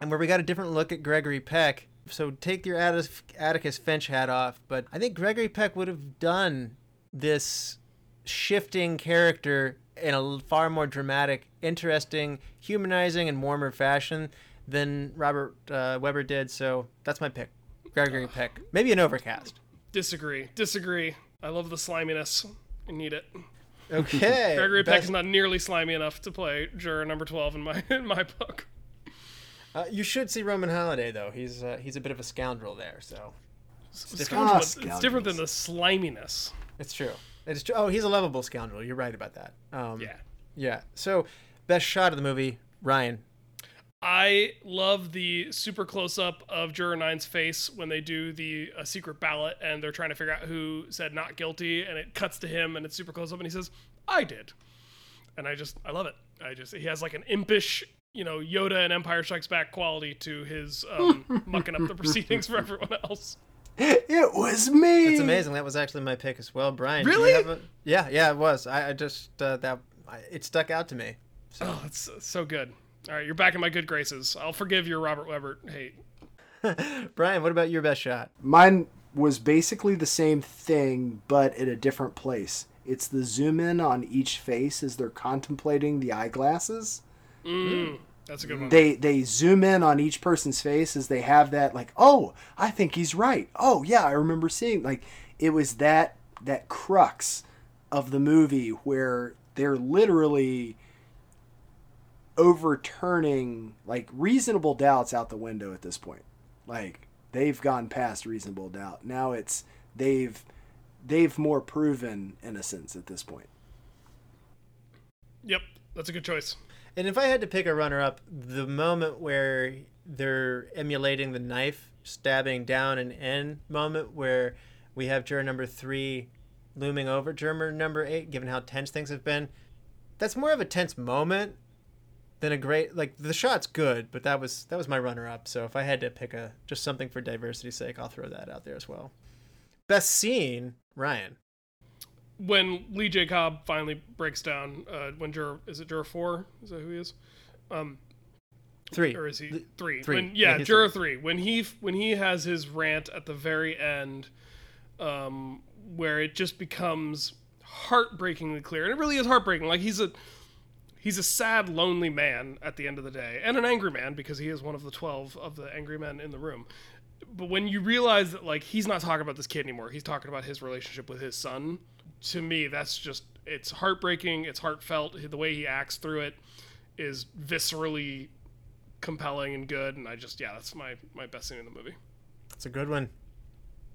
B: and where we got a different look at Gregory Peck. So take your Atticus Finch hat off, but I think Gregory Peck would have done this shifting character in a far more dramatic, interesting, humanizing, and warmer fashion than Robert uh, Webber did. So that's my pick, Gregory Peck. Maybe an overcast.
D: Disagree. Disagree. I love the sliminess. I need it.
B: Okay.
D: Gregory Peck is not nearly slimy enough to play juror number twelve in my in my book.
B: Uh, you should see Roman Holiday though. He's uh, he's a bit of a scoundrel there. So
D: It's
B: different.
D: different, than, the- it's different than the sliminess.
B: it's true. It's true. Oh, he's a lovable scoundrel. You're right about that. Um,
D: Yeah.
B: Yeah. So best shot of the movie, Ryan.
D: I love the super close up of Juror Nine's face when they do the uh, secret ballot and they're trying to figure out who said not guilty, and it cuts to him and it's super close up, and he says, "I did," and I just I love it. I just he has like an impish, you know, Yoda and Empire Strikes Back quality to his um, mucking up the proceedings for everyone else.
C: It was me.
B: That's amazing. That was actually my pick as well, Brian.
D: Really?
B: a- yeah, yeah, it was. I, I just uh, that I, it stuck out to me.
D: Oh, it's so good. All right, you're back in my good graces. I'll forgive your Robert Webber hate.
B: Brian, what about your best shot?
C: Mine was basically the same thing, but at a different place. It's the zoom in on each face as they're contemplating the eyeglasses.
D: Mm, that's a good one.
C: They they zoom in on each person's face as they have that like, oh, I think he's right. Oh yeah, I remember seeing like it was that that crux of the movie where they're literally overturning like reasonable doubts out the window at this point. Like they've gone past reasonable doubt. Now it's they've they've more proven innocence at this point.
D: Yep, that's a good choice.
B: And if I had to pick a runner up, the moment where they're emulating the knife stabbing down and in moment where we have juror number three looming over juror number eight, given how tense things have been, that's more of a tense moment than a great like the shot's good, but that was that was my runner up. So if I had to pick a just something for diversity's sake, I'll throw that out there as well. Best scene, Ryan.
D: When Lee J. Cobb finally breaks down, uh, when juror is it juror four? Is that who he is? Um,
B: Three.
D: or is he
B: Th-
D: three?
B: three.
D: When,
B: Yeah,
D: yeah, juror three. When he when he has his rant at the very end, um, where it just becomes heartbreakingly clear, and it really is heartbreaking. Like he's a he's a sad, lonely man at the end of the day, and an angry man because he is one of the twelve of the angry men in the room. But when you realize that like he's not talking about this kid anymore, he's talking about his relationship with his son. To me, that's just it's heartbreaking. It's heartfelt. The way he acts through it is viscerally compelling and good. And I just yeah, that's my my best scene in the movie.
B: It's a good one.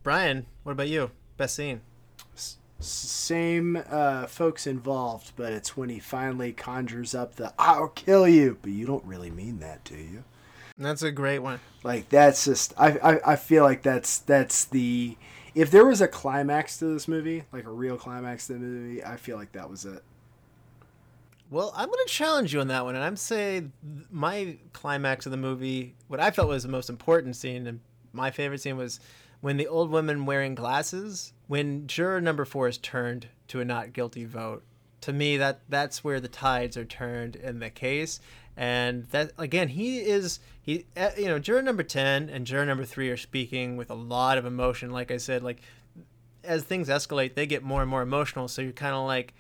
B: Brian, what about you? Best scene.
C: S- Same uh, folks involved, but it's when he finally conjures up the "I'll kill you," but you don't really mean that, do you?
B: That's a great one.
C: Like that's just I, I I feel like that's that's the if there was a climax to this movie, like a real climax to the movie, I feel like that was it.
B: Well, I'm going to challenge you on that one, and I'm say my climax of the movie, what I felt was the most important scene, and my favorite scene was when the old woman wearing glasses, when juror number four is turned to a not guilty vote. To me, that that's where the tides are turned in the case, and that again, he is he, uh, you know, juror number ten and juror number three are speaking with a lot of emotion. Like I said, like as things escalate, they get more and more emotional. So you're kind of like,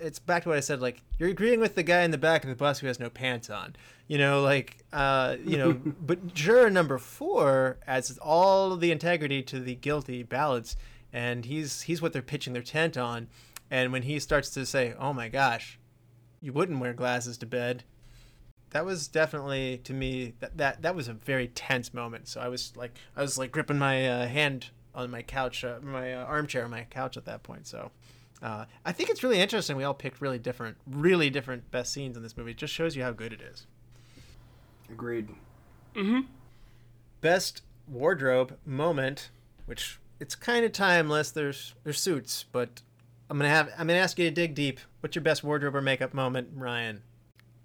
B: it's back to what I said. Like you're agreeing with the guy in the back of the bus who has no pants on. You know, like, uh, you know, but juror number four adds all the integrity to the guilty ballots, and he's he's what they're pitching their tent on. And when he starts to say, "Oh my gosh, you wouldn't wear glasses to bed," that was definitely to me that that that was a very tense moment. So I was like, I was like gripping my uh, hand on my couch, uh, my uh, armchair on my couch at that point. So uh, I think it's really interesting. We all picked really different, really different best scenes in this movie. It just shows you how good it is.
C: Agreed. Mm-hmm.
B: Best wardrobe moment, which it's kind of timeless. There's there's suits, but I'm gonna have I'm gonna ask you to dig deep. What's your best wardrobe or makeup moment, Ryan?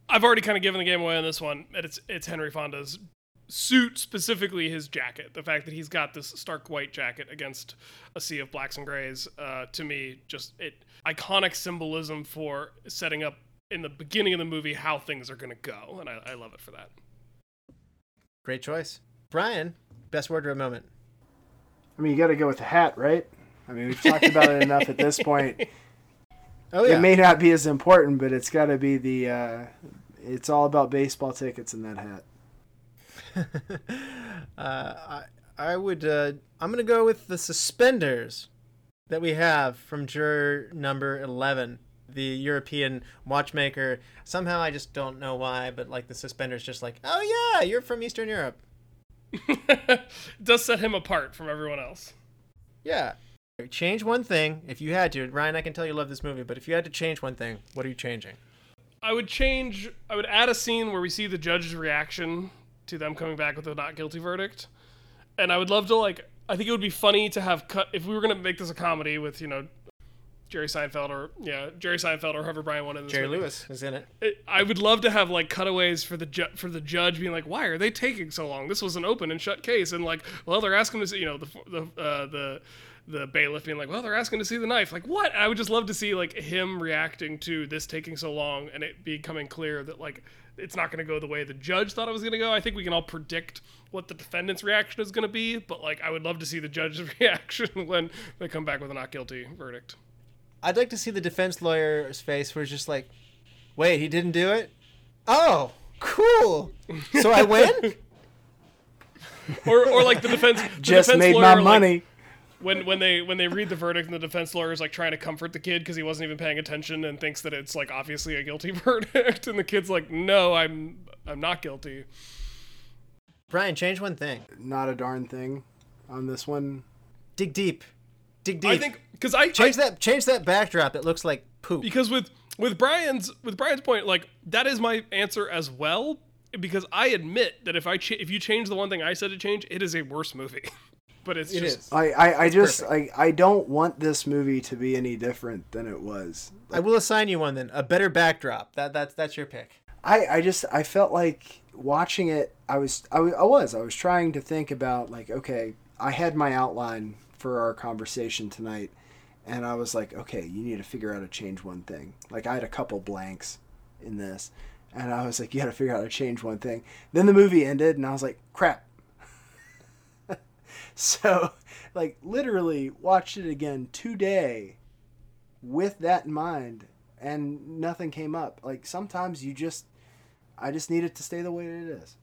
D: I've already kind of given the game away on this one, it's it's Henry Fonda's suit, specifically his jacket. The fact that he's got this stark white jacket against a sea of blacks and grays, uh, to me, just it iconic symbolism for setting up in the beginning of the movie how things are going to go, and I, I love it for that.
B: Great choice, Brian. Best wardrobe moment.
C: I mean, you got to go with the hat, right? I mean, we've talked about it enough at this point.
B: Oh yeah,
C: It may not be as important, but it's got to be the. Uh, it's all about baseball tickets in that hat.
B: uh, I I would uh, I'm gonna go with the suspenders that we have from juror number eleven, the European watchmaker. Somehow I just don't know why, but like the suspenders, just like oh yeah, you're from Eastern Europe.
D: does set him apart from everyone else.
B: Yeah. Change one thing if you had to. Ryan, I can tell you love this movie, but if you had to change one thing, what are you changing?
D: I would change. I would add a scene where we see the judge's reaction to them coming back with a not guilty verdict, and I would love to like. I think it would be funny to have cut if we were gonna make this a comedy with you know Jerry Seinfeld or yeah Jerry Seinfeld or whoever Brian wanted.
B: Jerry
D: movie.
B: Lewis is in it.
D: It, I would love to have like cutaways for the ju- for the judge being like, "Why are they taking so long? This was an open and shut case." And like, well, they're asking to see, you know, the the uh, the the bailiff being like, "Well, they're asking to see the knife." Like, what? I would just love to see like him reacting to this taking so long and it becoming clear that like it's not going to go the way the judge thought it was going to go. I think we can all predict what the defendant's reaction is going to be, but like I would love to see the judge's reaction when they come back with a not guilty verdict.
B: I'd like to see the defense lawyer's face where it's just like, wait, he didn't do it? Oh, cool. So I win?
D: Or, or like the defense the
C: Just
D: defense
C: made
D: lawyer,
C: my
D: like,
C: money.
D: When when they when they read the verdict and the defense lawyer is like trying to comfort the kid because he wasn't even paying attention and thinks that it's like obviously a guilty verdict and the kid's like no i'm i'm not guilty
B: Brian, change one thing.
C: Not a darn thing on this one.
B: Dig deep. Dig deep.
D: i think because I,
B: change
D: I
B: that change that backdrop that looks like poop.
D: because with with brian's with brian's point like that is my answer as well because i admit that if i ch- if you change the one thing i said to change it is a worse movie but it's
B: It
D: just
B: is.
C: I, I, I just I, I don't want this movie to be any different than it was.
B: I will assign you one then. A better backdrop. That that's that's your pick.
C: I, I just I felt like watching it I was I, wa- I was I was trying to think about like okay I had my outline for our conversation tonight and I was like okay you need to figure out how to change one thing like I had a couple blanks in this and I was like you got to figure out how to change one thing then the movie ended and I was like crap so like literally watched it again today with that in mind and nothing came up like sometimes you just I just need it to stay the way it is.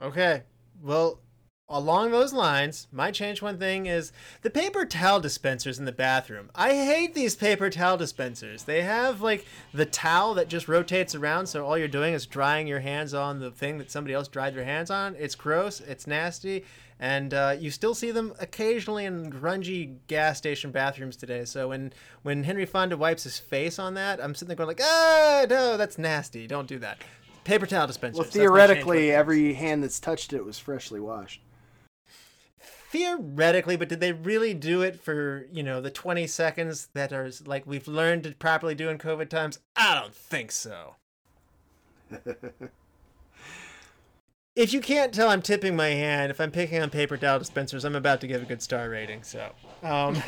B: Okay. Well, along those lines, my change one thing is the paper towel dispensers in the bathroom. I hate these paper towel dispensers. They have like the towel that just rotates around, so all you're doing is drying your hands on the thing that somebody else dried their hands on. It's gross. It's nasty. And uh, you still see them occasionally in grungy gas station bathrooms today. So when when Henry Fonda wipes his face on that, I'm sitting there going like, ah, no, that's nasty. Don't do that. Paper towel dispenser.
C: Well,
B: That's my change one
C: theoretically, every hand that's touched it was freshly washed.
B: theoretically but did they really do it for you know the 20 seconds that are like we've learned to properly do in covid times i don't think so if you can't tell i'm tipping my hand if i'm picking on paper towel dispensers i'm about to give a good star rating so um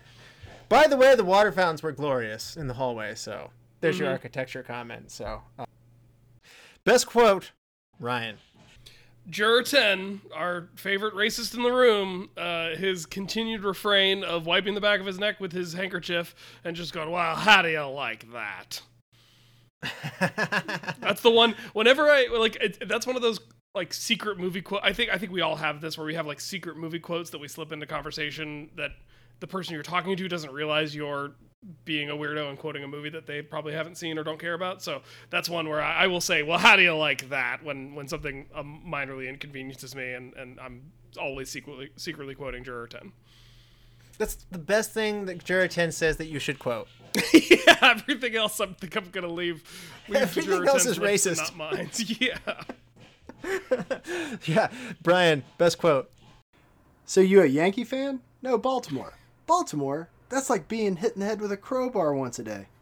B: by the way the water fountains were glorious in the hallway so there's your architecture comment so uh, best quote ryan
D: Juror 10, our favorite racist in the room, uh, his continued refrain of wiping the back of his neck with his handkerchief and just going, Wow, how do you like that? that's the one. Whenever I, like, it, that's one of those, like, secret movie quote. I think, I think we all have this where we have, like, secret movie quotes that we slip into conversation that the person you're talking to doesn't realize you're being a weirdo and quoting a movie that they probably haven't seen or don't care about. So that's one where I, I will say, well, how do you like that when when something um, minorly inconveniences me and, and I'm always secretly secretly quoting Juror 10.
B: that's the best thing that juror 10 says that you should quote
D: yeah, everything else I think I'm gonna leave. leave
B: Everything
D: Juror
B: else
D: 10's
B: is racist.
D: not mine. yeah.
B: Yeah, Brian, best quote.
C: So you a Yankee fan? No, Baltimore. Baltimore? That's like being hit in the head with a crowbar once a day.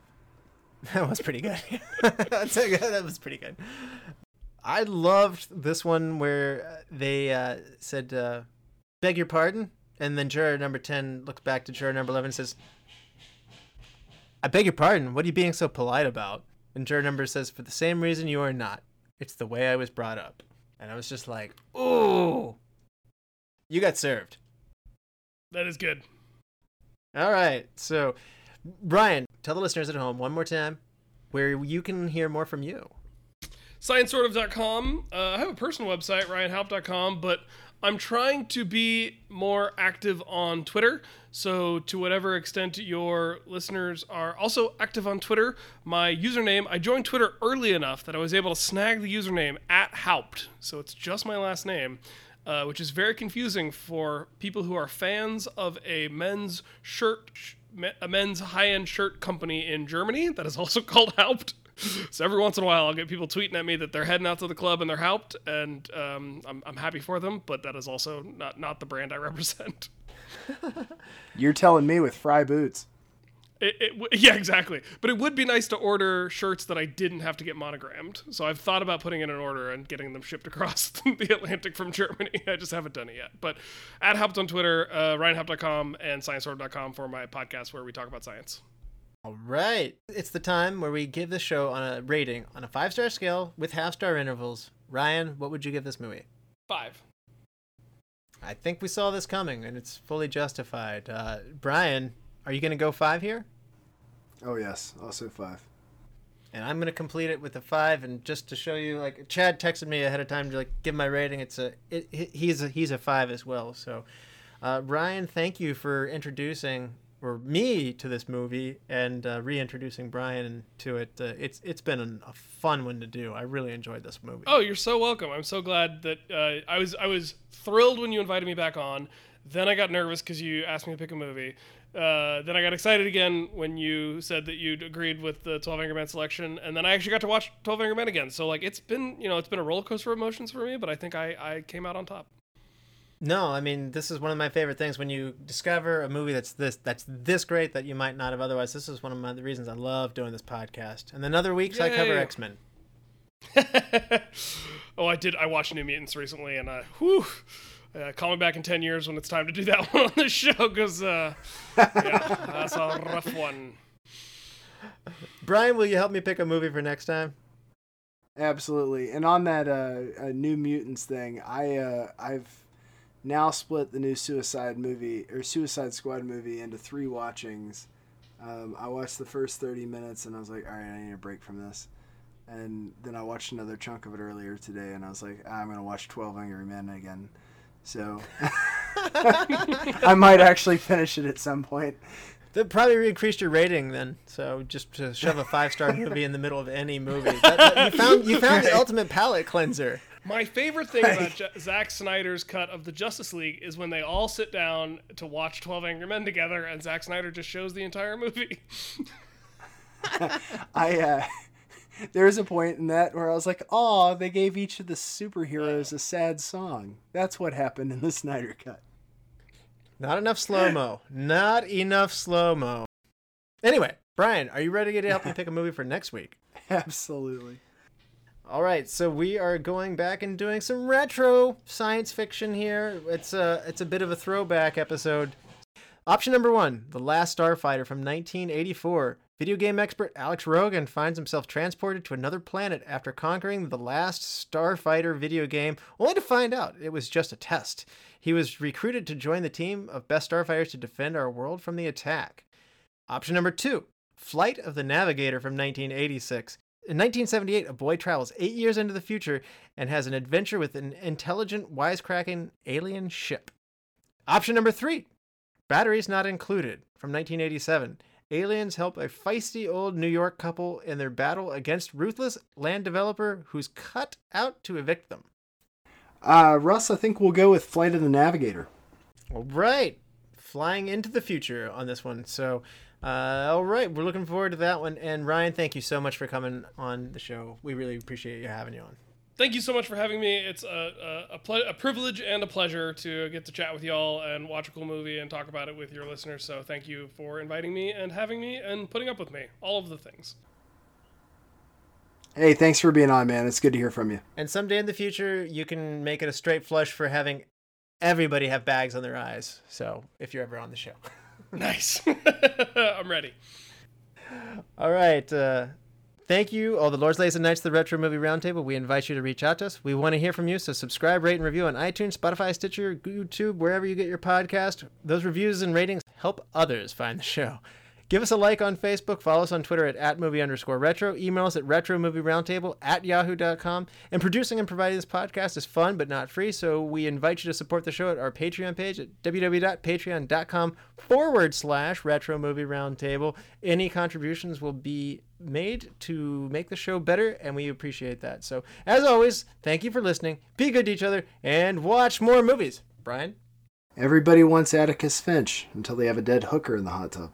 B: That was pretty good. That's a good- that was pretty good. I loved this one where uh, they uh, said, uh, "Beg your pardon," and then juror number ten looks back to juror number eleven and says, "I beg your pardon. What are you being so polite about?" And juror number says, "For the same reason you are not. It's the way I was brought up." And I was just like, "Ooh, you got served."
D: That is good.
B: All right. So, Brian, tell the listeners at home one more time where you can hear more from you.
D: ScienceSortOf.com. Uh, I have a personal website, RyanHaupt.com, but I'm trying to be more active on Twitter. So, to whatever extent your listeners are also active on Twitter, my username, I joined Twitter early enough that I was able to snag the username at Haupt. So, it's just my last name. Uh, which is very confusing for people who are fans of a men's shirt, sh- a men's high-end shirt company in Germany that is also called Haupt. So every once in a while, I'll get people tweeting at me that they're heading out to the club and they're helped, and um, I'm, I'm happy for them. But that is also not not the brand I represent.
C: You're telling me with fry boots.
D: It, it, w- yeah, exactly. But it would be nice to order shirts that I didn't have to get monogrammed. So I've thought about putting in an order and getting them shipped across the Atlantic from Germany. I just haven't done it yet. But at Haupt on Twitter, uh, RyanHaupt.com, and ScienceSortOf.com for my podcast where we talk about science.
B: All right. It's the time where we give the show on a rating on a five star scale with half star intervals. Ryan, what would you give this movie?
D: Five.
B: I think we saw this coming and it's fully justified. Uh, Brian, are you going to go five here?
C: Oh yes, also five.
B: And I'm going to complete it with a five. And just to show you, like Chad texted me ahead of time to like give my rating. It's a it, he's a he's a five as well. So, uh, Ryan, thank you for introducing or me to this movie and uh, reintroducing Brian to it. Uh, it's it's been an, a fun one to do. I really enjoyed this movie.
D: Oh, you're so welcome. I'm so glad that uh, I was I was thrilled when you invited me back on. Then I got nervous because you asked me to pick a movie. Uh, then I got excited again when you said that you'd agreed with the 12 Angry Men selection, and then I actually got to watch 12 Angry Men again. So like it's been you know it's been a roller coaster of emotions for me, but I think I I came out on top.
B: No, I mean this is one of my favorite things when you discover a movie that's this that's this great that you might not have otherwise. This is one of my, the reasons I love doing this podcast. And then other weeks I cover X Men.
D: oh, I did. I watched New Mutants recently, and uh, whew, uh, call me back in ten years when it's time to do that one on the show, because uh, yeah, that's a rough one.
B: Brian, will you help me pick a movie for next time?
C: Absolutely. And on that uh, uh, New Mutants thing, I uh, I've now split the new Suicide movie or Suicide Squad movie into three watchings. Um, I watched the first thirty minutes and I was like, all right, I need a break from this. And then I watched another chunk of it earlier today, and I was like, "Ah, I'm gonna watch Twelve Angry Men again. So I might actually finish it at some point.
B: That probably increased your rating then. So just to shove a five star movie in the middle of any movie, that, that- you found you found the ultimate palate cleanser.
D: My favorite thing about J- Zack Snyder's cut of the Justice League is when they all sit down to watch Twelve Angry Men together, and Zack Snyder just shows the entire movie.
C: I uh, there was a point in that where I was like, "Oh, they gave each of the superheroes a sad song." That's what happened in the Snyder cut.
B: Not enough slow mo. Not enough slow mo. Anyway, Brian, are you ready to help me pick a movie for next week?
C: Absolutely.
B: All right, so we are going back and doing some retro science fiction here. It's a it's a bit of a throwback episode. Option number one: The Last Starfighter from 1984. Video game expert Alex Rogan finds himself transported to another planet after conquering the last Starfighter video game, only to find out it was just a test. He was recruited to join the team of best starfighters to defend our world from the attack. Option number two Flight of the Navigator from 1986. In 1978, a boy travels eight years into the future and has an adventure with an intelligent, wisecracking alien ship. Option number three Batteries Not Included from 1987. Aliens help a feisty old New York couple in their battle against ruthless land developer who's cut out to evict them.
C: Uh, Russ, I think we'll go with Flight of the Navigator.
B: All right, flying into the future on this one. So, uh, all right, we're looking forward to that one. And Ryan, thank you so much for coming on the show. We really appreciate you having you on.
D: Thank you so much for having me. It's a a, a, ple- a privilege and a pleasure to get to chat with y'all and watch a cool movie and talk about it with your listeners. So thank you for inviting me and having me and putting up with me. All of the things.
C: Hey, thanks for being on, man. It's good to hear from you.
B: And someday in the future, you can make it a straight flush for having everybody have bags on their eyes. So if you're ever on the show.
D: Nice. I'm ready.
B: All right. Uh, thank you, all the Lords, Ladies, and Knights of the Retro Movie Roundtable. We invite you to reach out to us. We want to hear from you, so subscribe, rate, and review on iTunes, Spotify, Stitcher, YouTube, wherever you get your podcast. Those reviews and ratings help others find the show. Give us a like on Facebook. Follow us on Twitter at, at movie underscore retro. Email us at retromovieroundtable at yahoo.com. And producing and providing this podcast is fun but not free, so we invite you to support the show at our Patreon page at www.patreon.com forward slash retro movie roundtable. Any contributions will be made to make the show better, and we appreciate that. So, as always, thank you for listening. Be good to each other and watch more movies. Brian?
C: Everybody wants Atticus Finch until they have a dead hooker in the hot tub.